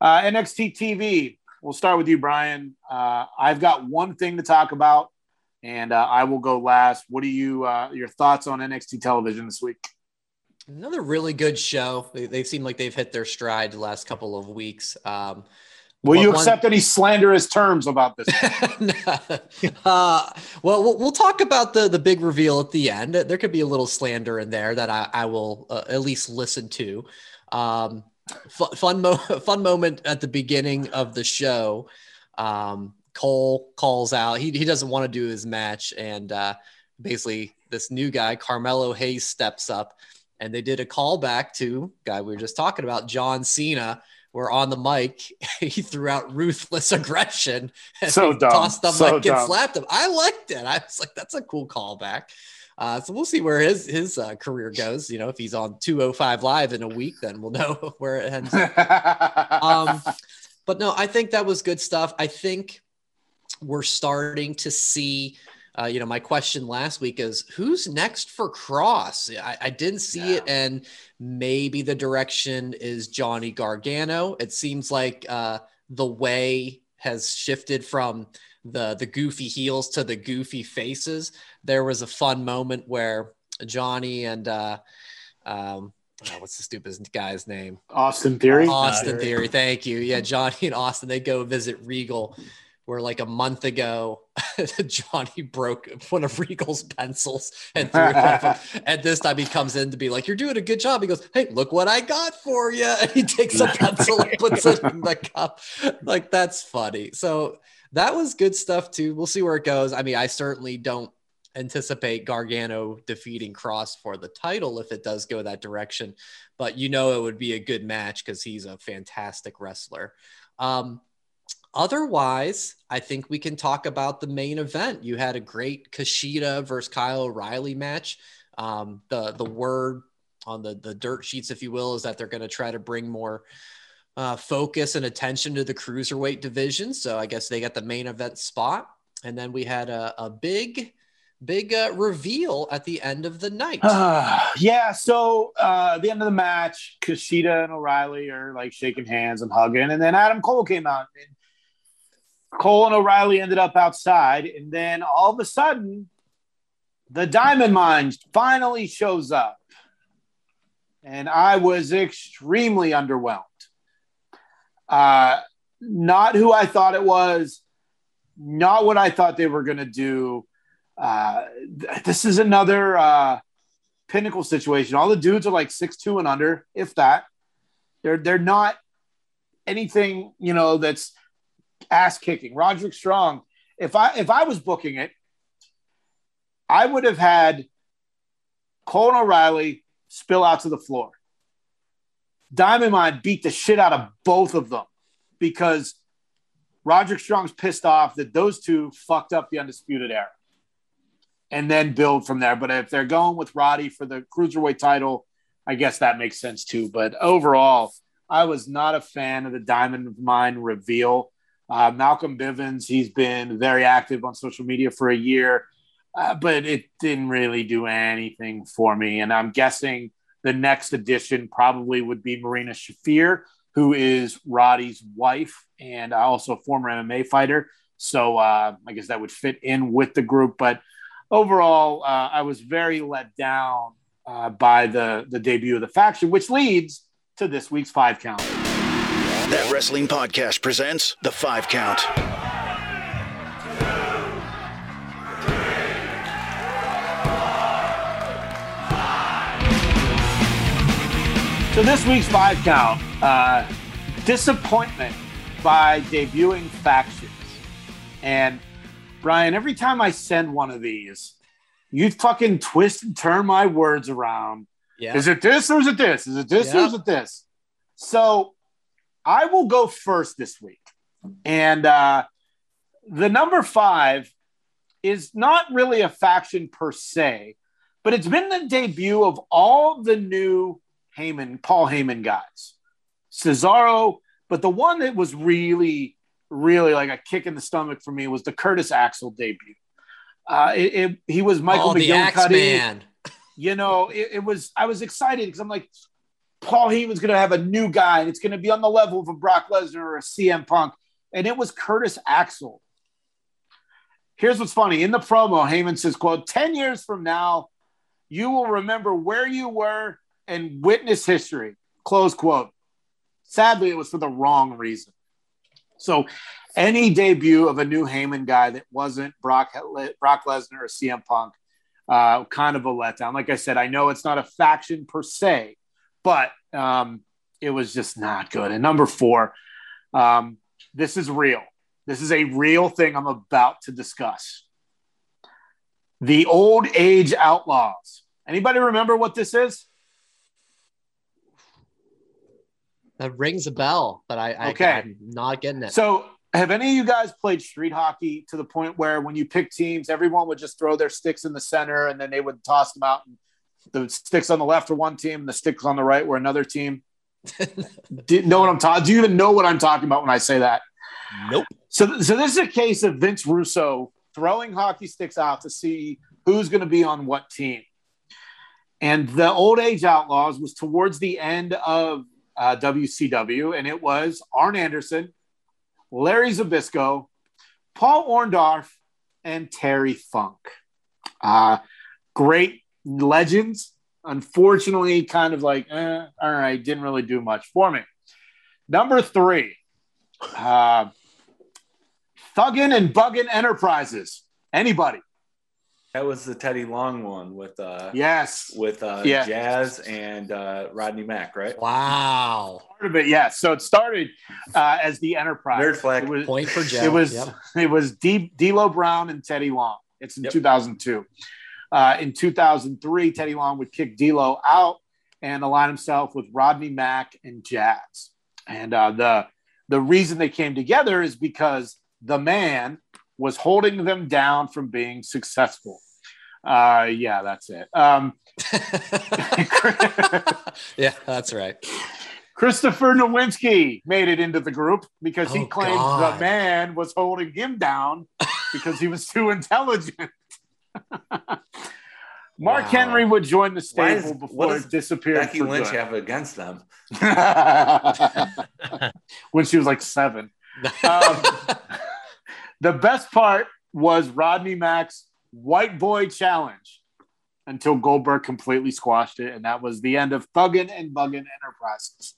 Uh, NXT TV. We'll start with you, Brian. Uh, I've got one thing to talk about, and uh, I will go last. What are you? Uh, your thoughts on NXT television this week?
Another really good show. They, they seem like they've hit their stride the last couple of weeks. Um,
Will you accept any slanderous terms about this?
uh, well, well, we'll talk about the the big reveal at the end. There could be a little slander in there that I, I will uh, at least listen to. Um, fun, mo- fun moment at the beginning of the show. Um, Cole calls out. He he doesn't want to do his match, and uh, basically this new guy, Carmelo Hayes, steps up, and they did a callback to guy we were just talking about, John Cena where on the mic he threw out ruthless aggression and
So dumb.
tossed him
So
like and slapped him. I liked it. I was like, that's a cool callback. Uh, so we'll see where his his uh, career goes. You know, if he's on 205 live in a week, then we'll know where it ends. um, but no, I think that was good stuff. I think we're starting to see. Uh, you know, my question last week is who's next for Kross? I, I didn't see it, and maybe the direction is Johnny Gargano. It seems like uh, the way has shifted from the the goofy heels to the goofy faces. There was a fun moment where Johnny and uh, um, oh, what's the stupid guy's name?
Austin Theory.
Austin Theory. Thank you. Yeah, Johnny and Austin, they go visit Regal, where like a month ago, Johnny broke one of Regal's pencils and threw it at him. And this time he comes in to be like, You're doing a good job. He goes, Hey, look what I got for you. And he takes a pencil and puts it in the cup. Like, that's funny. So that was good stuff too. We'll see where it goes. I mean, I certainly don't anticipate Gargano defeating Kross for the title if it does go that direction. But you know, it would be a good match because he's a fantastic wrestler. Um, otherwise, I think we can talk about the main event. You had a great Kushida versus Kyle O'Reilly match. Um, the the word on the the dirt sheets, if you will, is that they're going to try to bring more uh, focus and attention to the cruiserweight division. So I guess they got the main event spot, and then we had a, a big big uh, reveal at the end of the night.
yeah. So uh, the end of the match, Kushida and O'Reilly are like shaking hands and hugging, and then Adam Cole came out. And Cole and O'Reilly ended up outside, and then all of a sudden, the Diamond Mine finally shows up, and I was extremely underwhelmed. Uh, not who I thought it was, not what I thought they were going to do. Uh, th- this is another uh, pinnacle situation. All the dudes are like six two and under, if that. They're they're not anything you know that's ass kicking. Roderick Strong. If I if I was booking it, I would have had Cole and O'Reilly spill out to the floor. Diamond Mine beat the shit out of both of them because Roderick Strong's pissed off that those two fucked up the Undisputed Era and then build from there. But if they're going with Roddy for the cruiserweight title, I guess that makes sense too. But overall, I was not a fan of the Diamond Mine reveal. Uh, Malcolm Bivens, he's been very active on social media for a year, uh, but it didn't really do anything for me. And I'm guessing the next addition probably would be Marina Shafir, who is Roddy's wife and also a former MMA fighter. So uh, I guess that would fit in with the group. But overall, uh, I was very let down uh, by the the debut of the faction, which leads to this week's five count.
That Wrestling Podcast presents The Five Count.
So this week's five count, uh, disappointment by debuting factions. And Brian, every time I send one of these, you fucking twist and turn my words around.
Yeah.
Is it this or is it this? Is it this or is it this? So I will go first this week. And uh, the number five is not really a faction per se, but it's been the debut of all the new Heyman, Paul Heyman guys. Cesaro, but the one that was really, really like a kick in the stomach for me was the Curtis Axel debut. Uh, it, it- he was Michael
oh, McGillicutty
you know, it, it was I was excited because I'm like, Paul Heyman's gonna have a new guy, and it's gonna be on the level of a Brock Lesnar or a CM Punk, and it was Curtis Axel. Here's what's funny in the promo, Heyman says, "quote 10 years from now, you will remember where you were and witness history." Close quote. Sadly, it was for the wrong reason. So, any debut of a new Heyman guy that wasn't Brock Brock Lesnar or CM Punk uh, kind of a letdown. Like I said, I know it's not a faction per se, but um, it was just not good. And number four, um, this is real. This is a real thing I'm about to discuss. The old age outlaws. Anybody remember what this is?
That rings a bell, but I, I
Okay.
I'm not getting it.
So, have any of you guys played street hockey to the point where when you pick teams, everyone would just throw their sticks in the center and then they would toss them out? And the sticks on the left were one team, and the sticks on the right were another team. Do you know what I'm talking? Do you even know what I'm talking about when I say that?
Nope.
So, so this is a case of Vince Russo throwing hockey sticks out to see who's going to be on what team. And the Old Age Outlaws was towards the end of uh, WCW, and it was Arn Anderson, Larry Zbyszko, Paul Orndorff, and Terry Funk. Uh, great legends. Unfortunately, kind of like, eh, all right, didn't really do much for me. Number three, uh, Thuggin and Buggin Enterprises. Anybody?
That was the Teddy Long one with uh
Yes.
with uh
Yeah.
Jazz and uh Rodney Mack, right?
wow.
Part of it, yes. So it started uh, as the Enterprise.
Nerd flag.
It was,
Point for Jazz.
it was
Yep.
it was D- D'Lo Brown and Teddy Long. It's in
Yep.
2002. Uh, in 2003, Teddy Long would kick D'Lo out and align himself with Rodney Mack and Jazz. And uh, the the reason they came together is because the man was holding them down from being successful. Uh, yeah, that's it. Um,
yeah, that's right.
Christopher Nowinski made it into the group because he
Oh,
claimed
God.
the man was holding him down because he was too intelligent. Mark
Wow.
Henry would join the stable
is-
before
what
it disappeared.
Becky
for
Lynch
good.
have against them.
when she was like seven. Um, the best part was Rodney Mack's White Boy Challenge until Goldberg completely squashed it, and that was the end of Thuggin and Buggin Enterprises.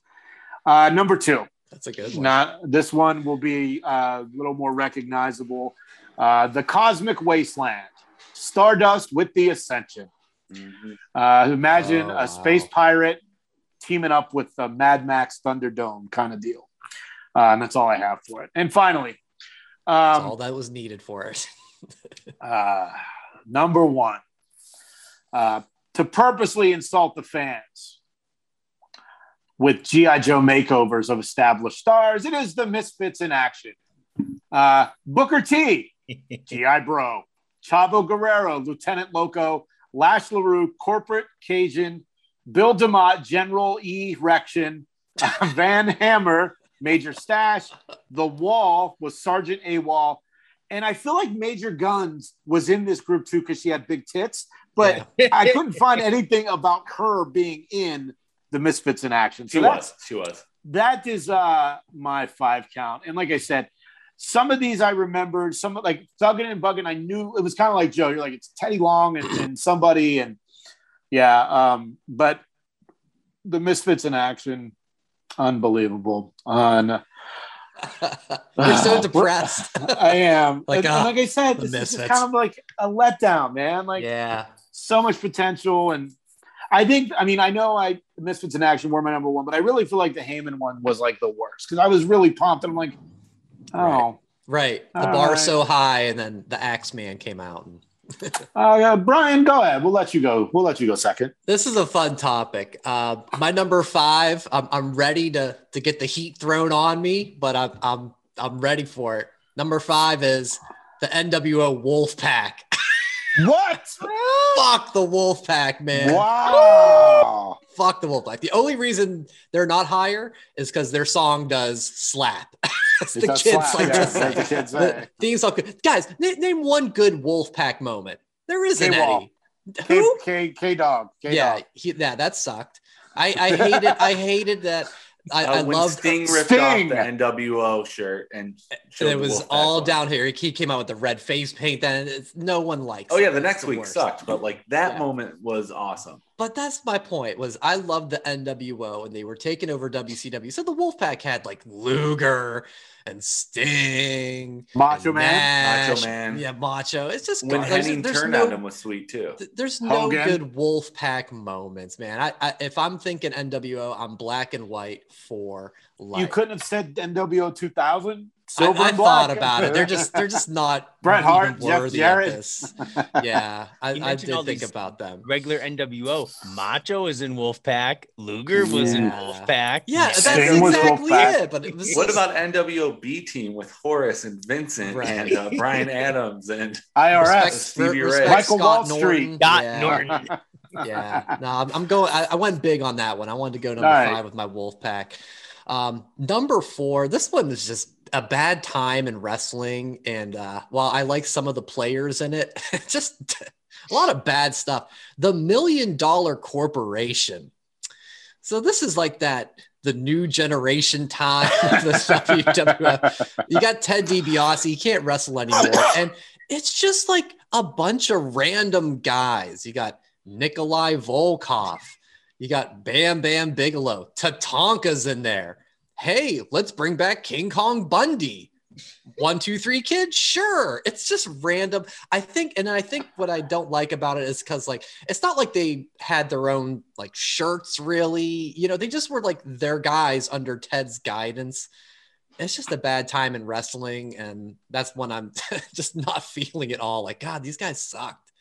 Uh, number two.
That's a good one.
Not this one will be uh, a little more recognizable. Uh, the Cosmic Wasteland, Stardust with the Ascension.
Mhm.
Uh, imagine
Oh,
a space
wow.
pirate teaming up with the Mad Max Thunderdome kind of deal. Uh, and that's all I have for it. And finally,
That's
um,
all that was needed for it.
uh, number one, uh, to purposely insult the fans with G.I. Joe makeovers of established stars, it is the Misfits in action. Uh, Booker T, G.I. Bro, Chavo Guerrero, Lieutenant Loco, Lash LaRue, Corporate Cajun, Bill DeMott, General E. Rection, Van Hammer, Major Stash, The Wall was Sergeant AWOL. And I feel like Major Guns was in this group too because she had big tits, but I couldn't find anything about her being in the Misfits in action.
She
So that's
was. She was.
that is uh my five count. And like I said, some of these I remembered, some like Thuggin and Buggin, I knew it was kind of like Joe. You're like, it's Teddy Long and, and somebody, and yeah, um, but the Misfits in action, unbelievable. On
You're so depressed.
I am.
Like, ah,
like I said, this, is kind of like a letdown, man. Like
yeah.
so much potential and I think I mean I know I Misfits in Action were my number one, but I really feel like the Heyman one was like the worst because I was really pumped and I'm like, oh,
Right. The bar
right.
so high, and then the Axeman came out. And
uh, Brian, go ahead. We'll let you go. We'll let you go second.
this is a fun topic. Uh, my number five. I'm, I'm ready to to get the heat thrown on me, but I'm I'm I'm ready for it. Number five is the NWO Wolfpack.
What?
Fuck the Wolfpack, man.
Wow.
Fuck the Wolfpack. The only reason they're not higher is because their song does slap. As the kids
slap,
like
yeah,
say.
the kids
The
say.
theme song. Guys, na- name one good Wolfpack moment. There isn't
K-Wall.
any.
K
Who?
K K dog.
Yeah, he, yeah, that sucked. I, I hated I hated that. I,
Uh,
I
when
loved
Sting ripped
Sting!
off the NWO shirt and,
and it was all
logo.
down here. He came out with the red face paint. Then it's, no one likes.
Oh yeah,
it.
the
It's
next week
worst.
sucked, but like that
Yeah.
moment was awesome.
But that's my point. Was I loved the NWO and they were taking over WCW. So the Wolfpack had like Luger and Sting,
Macho
and
Man.
Nash.
Macho Man.
yeah, Macho. It's just
When
there's,
Hennig
there's
turned
no,
on him was sweet too.
th- There's no
Hogan.
good Wolfpack moments, man. I, I if I'm thinking NWO, I'm black and white for life.
You couldn't have said NWO 2000. Silver
I, I
and black.
thought about it. They're just they're just not
Bret
even
Hart, Jeff
worthy of
Jarrett.
this. Yeah, I,
You
I did think about them.
Regular NWO. Macho is in Wolfpack. Luger was in
Yeah.
Wolfpack.
Yeah, that's
Sting was
exactly
Wolfpack.
it. But it was
What
just-
about NWOB team with Horace and Vincent
Right.
and uh, Brian Adams and
IRS.
respect,
Stevie Ray.
Michael
Scott
Wall Street.
Norton.
Scott
yeah.
Norton.
yeah. No, I'm, I'm going. I, I went big on that one. I wanted to go number
All right.
five with my wolf pack. Um, number four. This one is just a bad time in wrestling, and uh, while I like some of the players in it, just a lot of bad stuff. The Million Dollar Corporation. So this is like that the new generation time. of the WWF. You got Ted DiBiase. He can't wrestle anymore, and it's just like a bunch of random guys. You got Nikolai Volkov. You got Bam Bam Bigelow. Tatanka's in there. Hey, let's bring back King Kong Bundy. One, two, three, kids. Sure. It's just random. I think, and I think what I don't like about it is because, like, it's not like they had their own like shirts, really. You know, they just were like their guys under Ted's guidance. It's just a bad time in wrestling, and that's when I'm just not feeling it all. Like, God, these guys sucked.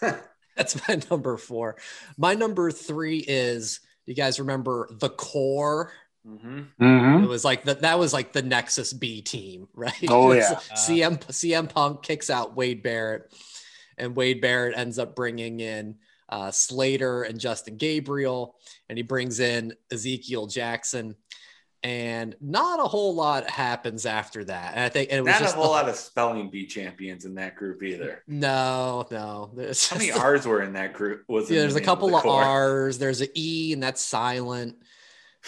That's my number four. My number three is you guys remember the Corre?
Mhm.
Mhm.
It was like the, that was like the Nexus B team, right?
Oh, yeah.
CM CM Punk kicks out Wade Barrett, and Wade Barrett ends up bringing in uh, Slater and Justin Gabriel, and he brings in Ezekiel Jackson, and not a whole lot happens after that. And I think and it was
Not a whole
the-
lot of spelling bee champions in that group either.
No, no. There's
How many R's were in that group? Was
Yeah, there's a
name
couple
the
of
Corre?
R's. There's an E, and that's silent.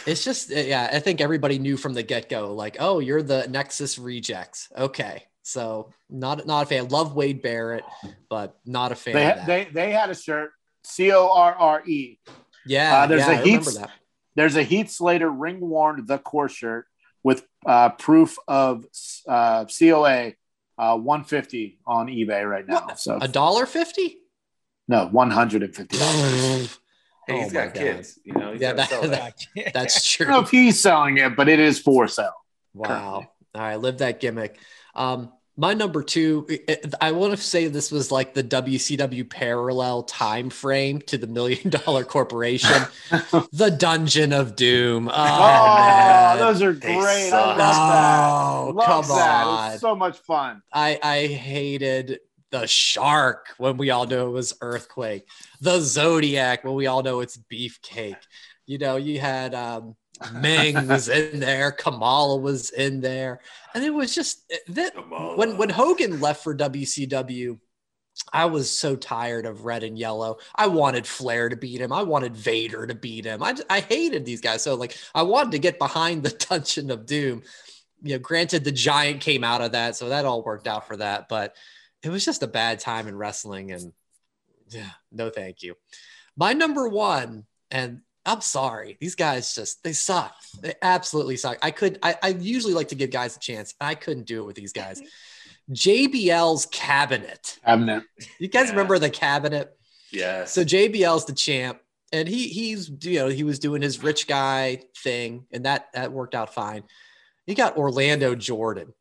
It's just, uh, yeah, I think everybody knew from the get go, like, oh, you're the Nexus rejects. Okay. So, not not a fan. Love Wade Barrett, but not a fan
They,
of that.
they they had a shirt C O R R E.
yeah,
uh, there's
yeah,
a
I remember that.
There's a Heath Slater ring worn the Corre shirt with uh, proof of uh, COA uh, 150 on eBay right now.
What?
So
A dollar fifty?
no, 150.
Hey, he's
Oh
got
God.
kids. You know, he's
Yeah,
gotta
that-
sell that.
that- That's
I don't know
true.
if he's selling it, but it is for sale.
Wow. All right, live that gimmick. Um, my number two, I want to say this was like the WCW parallel time frame to the Million Dollar Corporation, the Dungeon of Doom. Oh,
Oh,
man.
those are
They
great. I
suck.
love that. Love
come
that. It
on.
was so much fun.
I I hated the shark when we all know it was earthquake, the zodiac when we all know it's beefcake. You know, you had um Meng was in there, Kamala was in there, and it was just that when when Hogan left for WCW, I was so tired of red and yellow. I wanted Flair to beat him. I wanted Vader to beat him. I, I hated these guys. So like I wanted to get behind the Dungeon of Doom. You know, granted the Giant came out of that, so that all worked out for that. But it was just a bad time in wrestling, and yeah, no thank you. My number one, and I'm sorry, these guys just they suck. They absolutely suck. I could I, I usually like to give guys a chance. I couldn't do it with these guys. JBL's cabinet.
Cabinet.
You guys
Yeah.
remember the cabinet?
Yeah.
So JBL's the champ, and he he's you know he was doing his rich guy thing, and that that worked out fine. You got Orlando Jordan.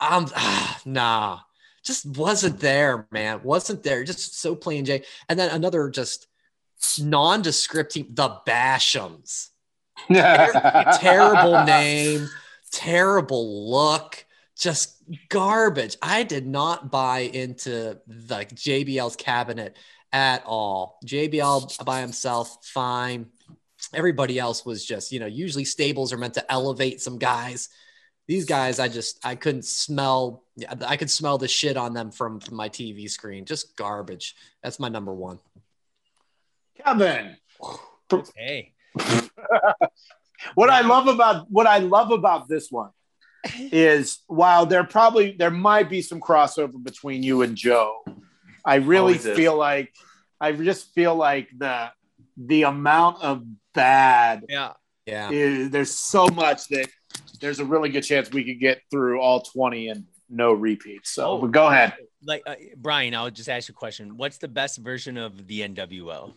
I'm ah, nah, just wasn't there, man. Wasn't there. Just so plain J. And then another just nondescript team, the Bashams. terrible name, terrible look, just garbage. I did not buy into like JBL's cabinet at all. JBL by himself, fine. Everybody else was just, you know, usually stables are meant to elevate some guys. These guys, I just I couldn't smell. I could smell the shit on them from, from my TV screen. Just garbage. That's my number one.
Kevin.
Hey,
What I love about what I love about this one is while there probably there might be some crossover between you and Joe, I really
Always is.
feel like I just feel like the the amount of bad
yeah.
Yeah.
is there's so much that there's a really good chance we could get through all 20 and no repeats. So
Oh.
but go ahead.
Like uh, Brian, I'll just ask you a question. What's the best version of the NWO?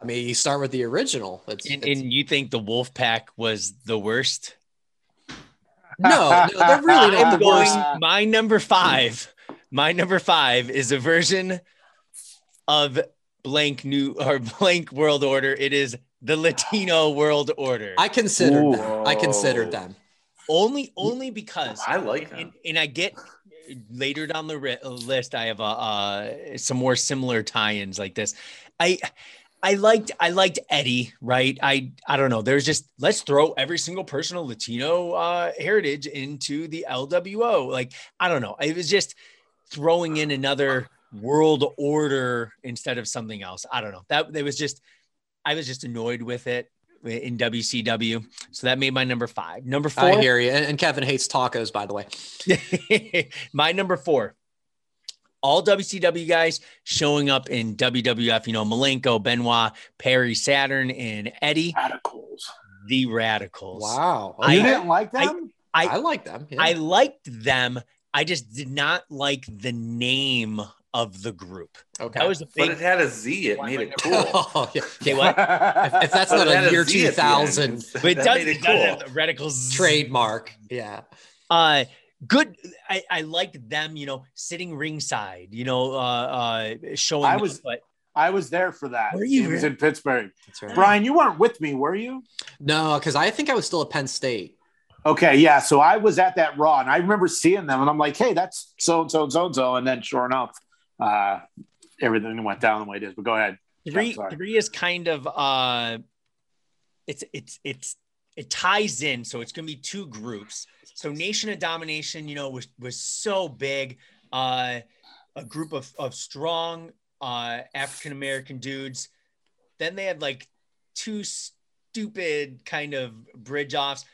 I mean, you start with the original. It's,
And,
it's-
and you think the Wolf Pack was the worst?
No, no, they're really not the
going.
worst.
My number five. My number five is a version of blank new or blank world order. It is the Latino world order.
I considered
Ooh.
them. I considered them.
only, only because
I like them.
and, and I get later down the ri- list. I have uh, uh, some more similar tie-ins like this. I I liked I liked Eddie, right? I I don't know. There's just let's throw every single personal Latino uh, heritage into the LWO. Like I don't know. It was just throwing in another world order instead of something else. I don't know. That it was just I was just annoyed with it in WCW. So that made my number five. Number four.
I hear you. And, and Kevin hates tacos, by the way.
My number four. All WCW guys showing up in WWF, you know, Malenko, Benoit, Perry, Saturn, and Eddie,
Radicals.
the Radicals.
Wow.
I-
you
Okay.
didn't like them?
I-
I like them. yeah.
I liked them. I just did not like the name of the group.
okay.
That was a
But it had a Z. It made it cool.
oh, yeah.
okay, what?
If, if that's not a year
Z at the end.
2000
But it does,
made
it
it
does
cool.
have the Radicals
trademark. Yeah.
uh good I, I liked them you know sitting ringside you know uh uh showing
I
up,
was-
but
I was there for that.
Were you
It was in Pittsburgh.
That's right.
Brian, you weren't with me, were you?
No, because I think I was still at Penn State.
Okay, yeah. So I was at that Raw, and I remember seeing them, and I'm like, "Hey, that's so and so and so and so." And then, sure enough, uh, everything went down the way it is. But go ahead.
three three is kind of uh it's it's it's it ties in so it's gonna be two groups so nation of domination you know was was so big uh a group of of strong uh african american dudes then they had like two stupid kind of bridge offs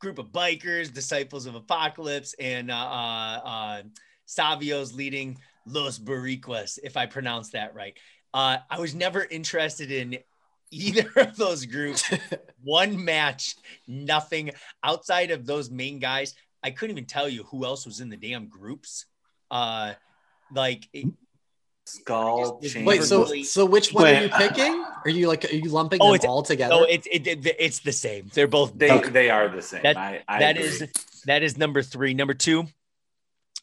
group of bikers disciples of apocalypse and uh uh, uh savio's leading los boricuas if i pronounce that right uh, I was never interested in either of those groups. One match, nothing outside of those main guys. I couldn't even tell you who else was in the damn groups. Uh, like it-
Skull
Wait.
Wait, so
Really-
so which one
Wait.
are you picking? Are you like are you lumping
Oh,
them
it's-
all together?
oh, it's it, it, it's the same. They're both
they
big.
they are the same.
That-
I, I
that
agree.
is that is number three. Number two,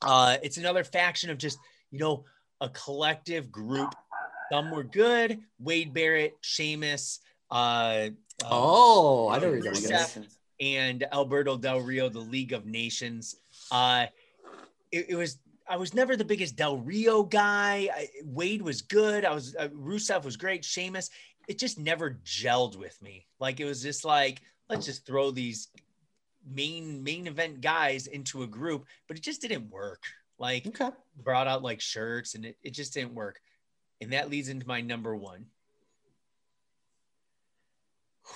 uh, it's another faction of just you know a collective group. Some were good. Wade Barrett, Sheamus, uh, uh,
oh, I don't you're going.
Rusev.
with this.
and Alberto Del Rio, the League of Nations. Uh, it, it was I was never the biggest Del Rio guy. I, Wade was good. I was uh, Rusev was great. Sheamus, it just never gelled with me. Like it was just like let's just throw these main main event guys into a group, but it just didn't work. Like
Okay.
brought out like shirts and it, it just didn't work. And that leads into my number one.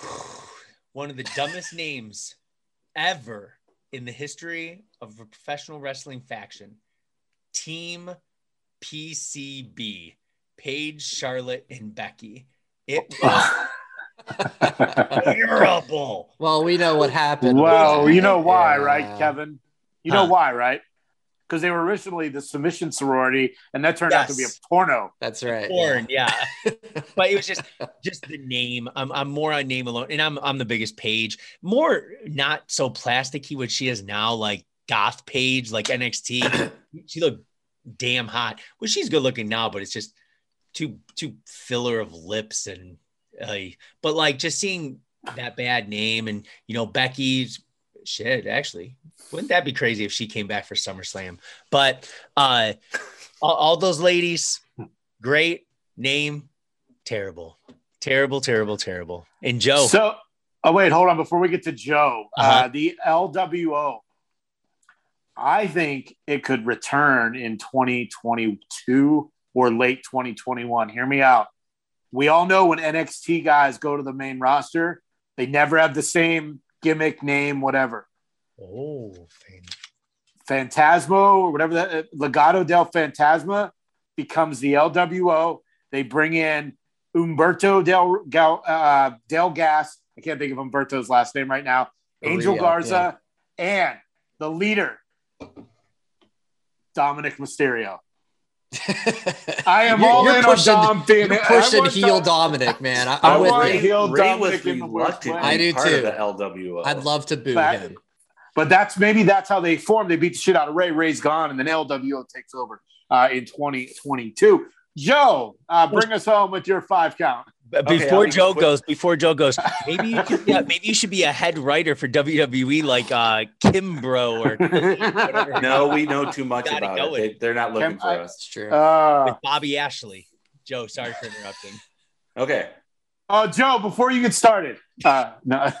One of the dumbest names ever in the history of a professional wrestling faction. Team PCB. Paige, Charlotte, and Becky. It was terrible.
Well, we know what happened.
well, you know why,
Yeah.
right, Kevin? You know
Huh.
why, right? Because they were originally the submission sorority, and that turned out to be a porno.
That's right.
Porn, yeah. but it was just just the name. I'm, I'm more on name alone, and I'm I'm the biggest Paige. More not so plasticky what she is now, like goth Paige, like NXT. she looked damn hot. Well, she's good looking now, but it's just too too filler of lips and uh, but like just seeing that bad name and you know Becky's shit actually wouldn't that be crazy if she came back for SummerSlam? But uh all, all those ladies, great name, terrible, terrible, terrible, terrible. And Joe,
So, oh wait, hold on. Before we get to Joe, uh
Uh-huh.
the LWO, I think it could return in 2022 or late 2021. Hear me out. We all know when NXT guys go to the main roster, they never have the same gimmick, name, whatever.
oh,
Phantasmo or whatever that uh, Legado del Fantasma becomes the LWO. They bring in Umberto del Gal, uh, del Gas. I can't think of Umberto's last name right now. Angel
Rio,
Garza and the leader Dominik Mysterio. I am
You're-
all
you're
in
pushing-
on Dom being
You're pushing heel
Dom-
Dominik, man. I,
I
I'm with
want
you.
heel
Ray
Dominik
was
in the worst
reluctant
way.
to
I
be
do
part
too.
of the LWO.
I'd love to boo
Fact-
him.
But that's maybe that's how they form. They beat the shit out of Ray. Ray's gone, and then LWO takes over uh, in 2022. Joe, uh, bring us home with your five count.
But
Okay,
before Joe goes, before Joe goes, maybe you should be a, maybe you should be a head writer for WWE like uh Kimbro or whatever.
No, we know too much about it.
going.
They, they're not looking
Can
for
I-
us.
It's true.
Uh,
with Bobby Ashley. Joe, sorry for interrupting.
Okay.
oh, Joe, before you get started, uh, no,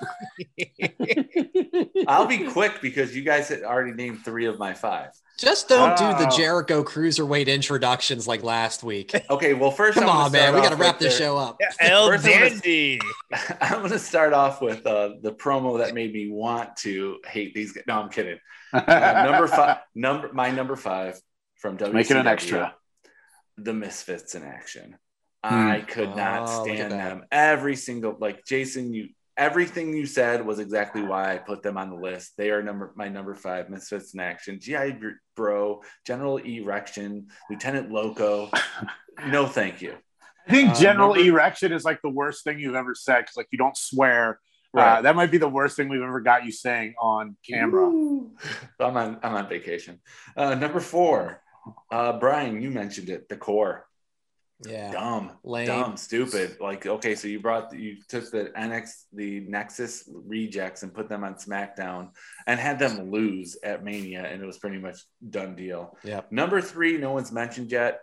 I'll be quick because you guys had already named three of my five.
Just don't do the
Oh.
Jericho cruiserweight introductions like last week.
Okay, well, first
Come
I'm gonna
on, man.
start
We got to wrap
with
this
their-
show up.
El
First
Dandy.
I'm going to start off with uh, the promo that made me want to hate these guys. No, I'm kidding. Uh, number five, number my number five from WCW.
Make it an extra.
The Misfits in action.
Hmm.
I could not
Oh,
stand them. Every single like Jason, you everything you said was exactly why I put them on the list. They are number my number five Misfits in action. GI Bro, General Erection, Lieutenant Loco. no, thank you.
I think
Uh,
general
number-
erection is like the worst thing you've ever said because like you don't swear. Uh, that might be the worst thing we've ever got you saying on camera.
I'm on I'm on vacation. Uh, number four, uh, Brian, you mentioned it. The Corre,
Yeah.
dumb,
Lame.
dumb, stupid. Like, okay, so you brought you took the NX the Nexus rejects and put them on SmackDown and had them lose at Mania, and it was pretty much done deal.
yeah
Number three, no one's mentioned yet.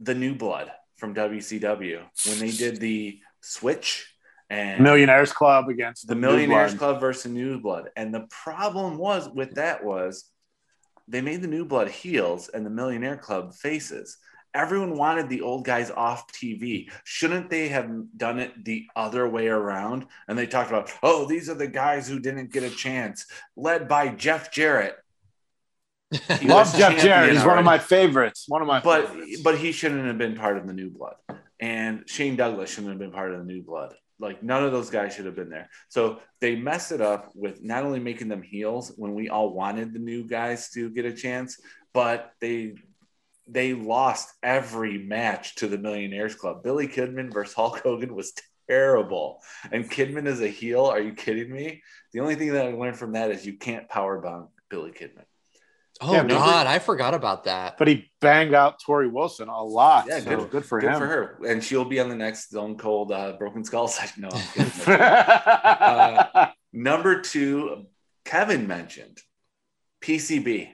The New Blood from WCW when they did the switch and
Millionaires Club against
the
New
Millionaires Club versus New Blood. And the problem was with that was they made the New Blood heels and the Millionaire Club faces. Everyone wanted the old guys off TV. Shouldn't they have done it the other way around? And they talked about, oh, these are the guys who didn't get a chance, led by Jeff Jarrett.
Love Jeff Jarrett.
champion
He's one of my favorites. One of my
but
favorites.
but he shouldn't have been part of the new blood and shane douglas shouldn't have been part of the new blood like none of those guys should have been there so they messed it up with not only making them heels when we all wanted the new guys to get a chance but they they lost every match to the millionaires club billy kidman versus hulk hogan was terrible and kidman is a heel are you kidding me the only thing that i learned from that is you can't power bomb billy kidman
Oh
Yeah, number-
God, I forgot about that.
but he banged out Torrie Wilson a lot.
Yeah,
so
good-
good, for him.
Good
him.
for her. And she'll be on the next Stone Cold uh, Broken Skull session. No, I'm kidding. Uh, Number two, Kevin mentioned PCB.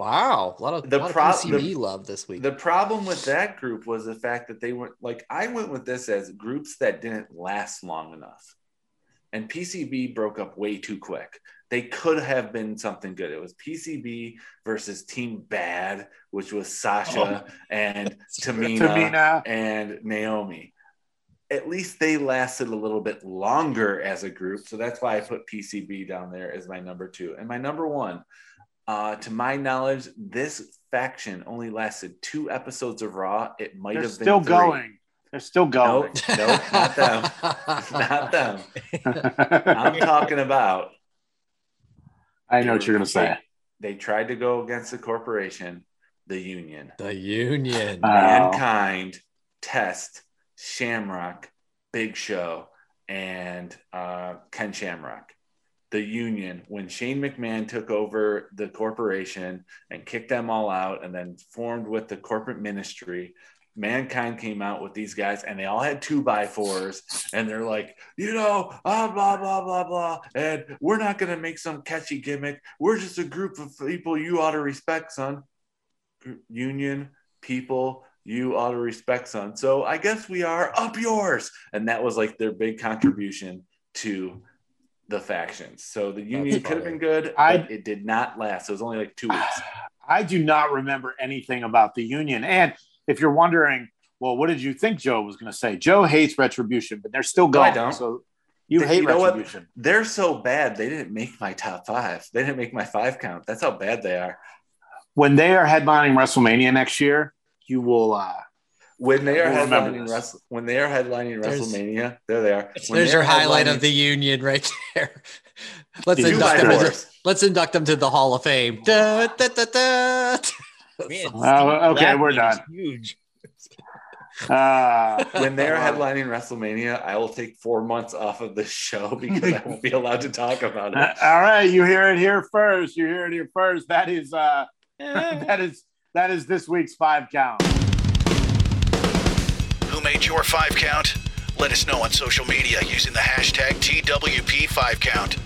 Wow, a lot of,
The
lot of
pro-
PCB
the-
love this week.
The problem with that group was the fact that they were like, I went with this as groups that didn't last long enough. And PCB broke up way too quick. They could have been something good. It was PCB versus Team Bad, which was Sasha oh. and Tamina.
Tamina.
and Naomi. At least they lasted a little bit longer as a group. So that's why I put PCB down there as my number two. And my number one, uh, to my knowledge, this faction only lasted two episodes of Raw. It might
They're
have been
still
three.
going. They're still going.
Nope, nope, not them. not them. I'm talking about.
I know what you're going to say.
They tried to go against the corporation, the union.
the Union.
Uh,
Mankind, Test, Shamrock, Big Show, and uh, Ken Shamrock. The union, when Shane McMahon took over the corporation and kicked them all out and then formed with the corporate ministry, Mankind came out with these guys and they all had two by fours and they're like, you know, ah, blah, blah, blah, blah. And we're not going to make some catchy gimmick. We're just a group of people you ought to respect, son. Union, people, you ought to respect, son. So I guess we are up yours. And that was like their big contribution to the factions. So the union could have been good,
I-
it did not last. It was only like two weeks.
I do not remember anything about the union. And if you're wondering, well, what did you think Joe was going to say? Joe hates retribution, but they're still
No, I
going.
don't.
So you
They-
hate
you know what?
retribution.
They're so bad, they didn't make my top five. They didn't make my five count. That's how bad they are.
When they are headlining WrestleMania next year, you will. Uh,
When they are
We'll
headlining
this.
Wrestle, when they are headlining
There's-
WrestleMania, there they are. When
There's
they're
your highlight of the Union right there. Let's
Two
two
induct them. Into,
fours.
let's induct them to the Hall of Fame. Da, da, da, da.
Man,
Well, okay, we're done.
Huge.
Uh,
when they're headlining WrestleMania, I will take four months off of this show because I won't be allowed to talk about
Uh,
it.
all right, you hear it here first. You hear it here first. That is uh that is that is this week's five count.
Made your five count? Let us know on social media using the hashtag TWP5Count.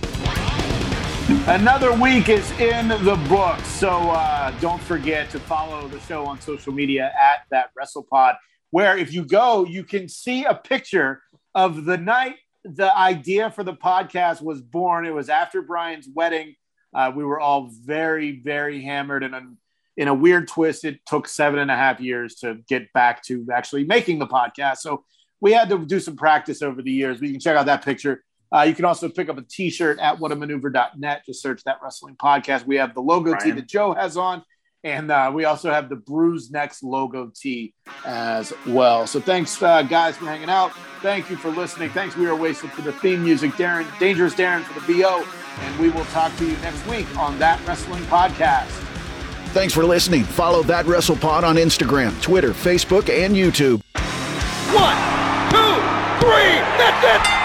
Another week is in the books, so uh, don't forget to follow the show on social media at that WrestlePod. Where if you go, you can see a picture of the night the idea for the podcast was born. It was after Brian's wedding. Uh, we were all very, very hammered, and in, a weird twist, it took seven and a half years to get back to actually making the podcast. So we had to do some practice over the years. But you can check out that picture. Uh, you can also pick up a t-shirt at whatamaneuver.net. Just search that wrestling podcast. We have the logo tee that Joe has on. And uh, we also have the Bruise Next logo tee as well. So thanks, uh, guys, for hanging out. Thank you for listening. Thanks, We Are Wasted for the theme music. Darren, Dangerous Darren for the BO. And we will talk to you next week on That Wrestling Podcast.
Thanks for listening. Follow That WrestlePod on Instagram, Twitter, Facebook, and YouTube.
One, two, three. That's it.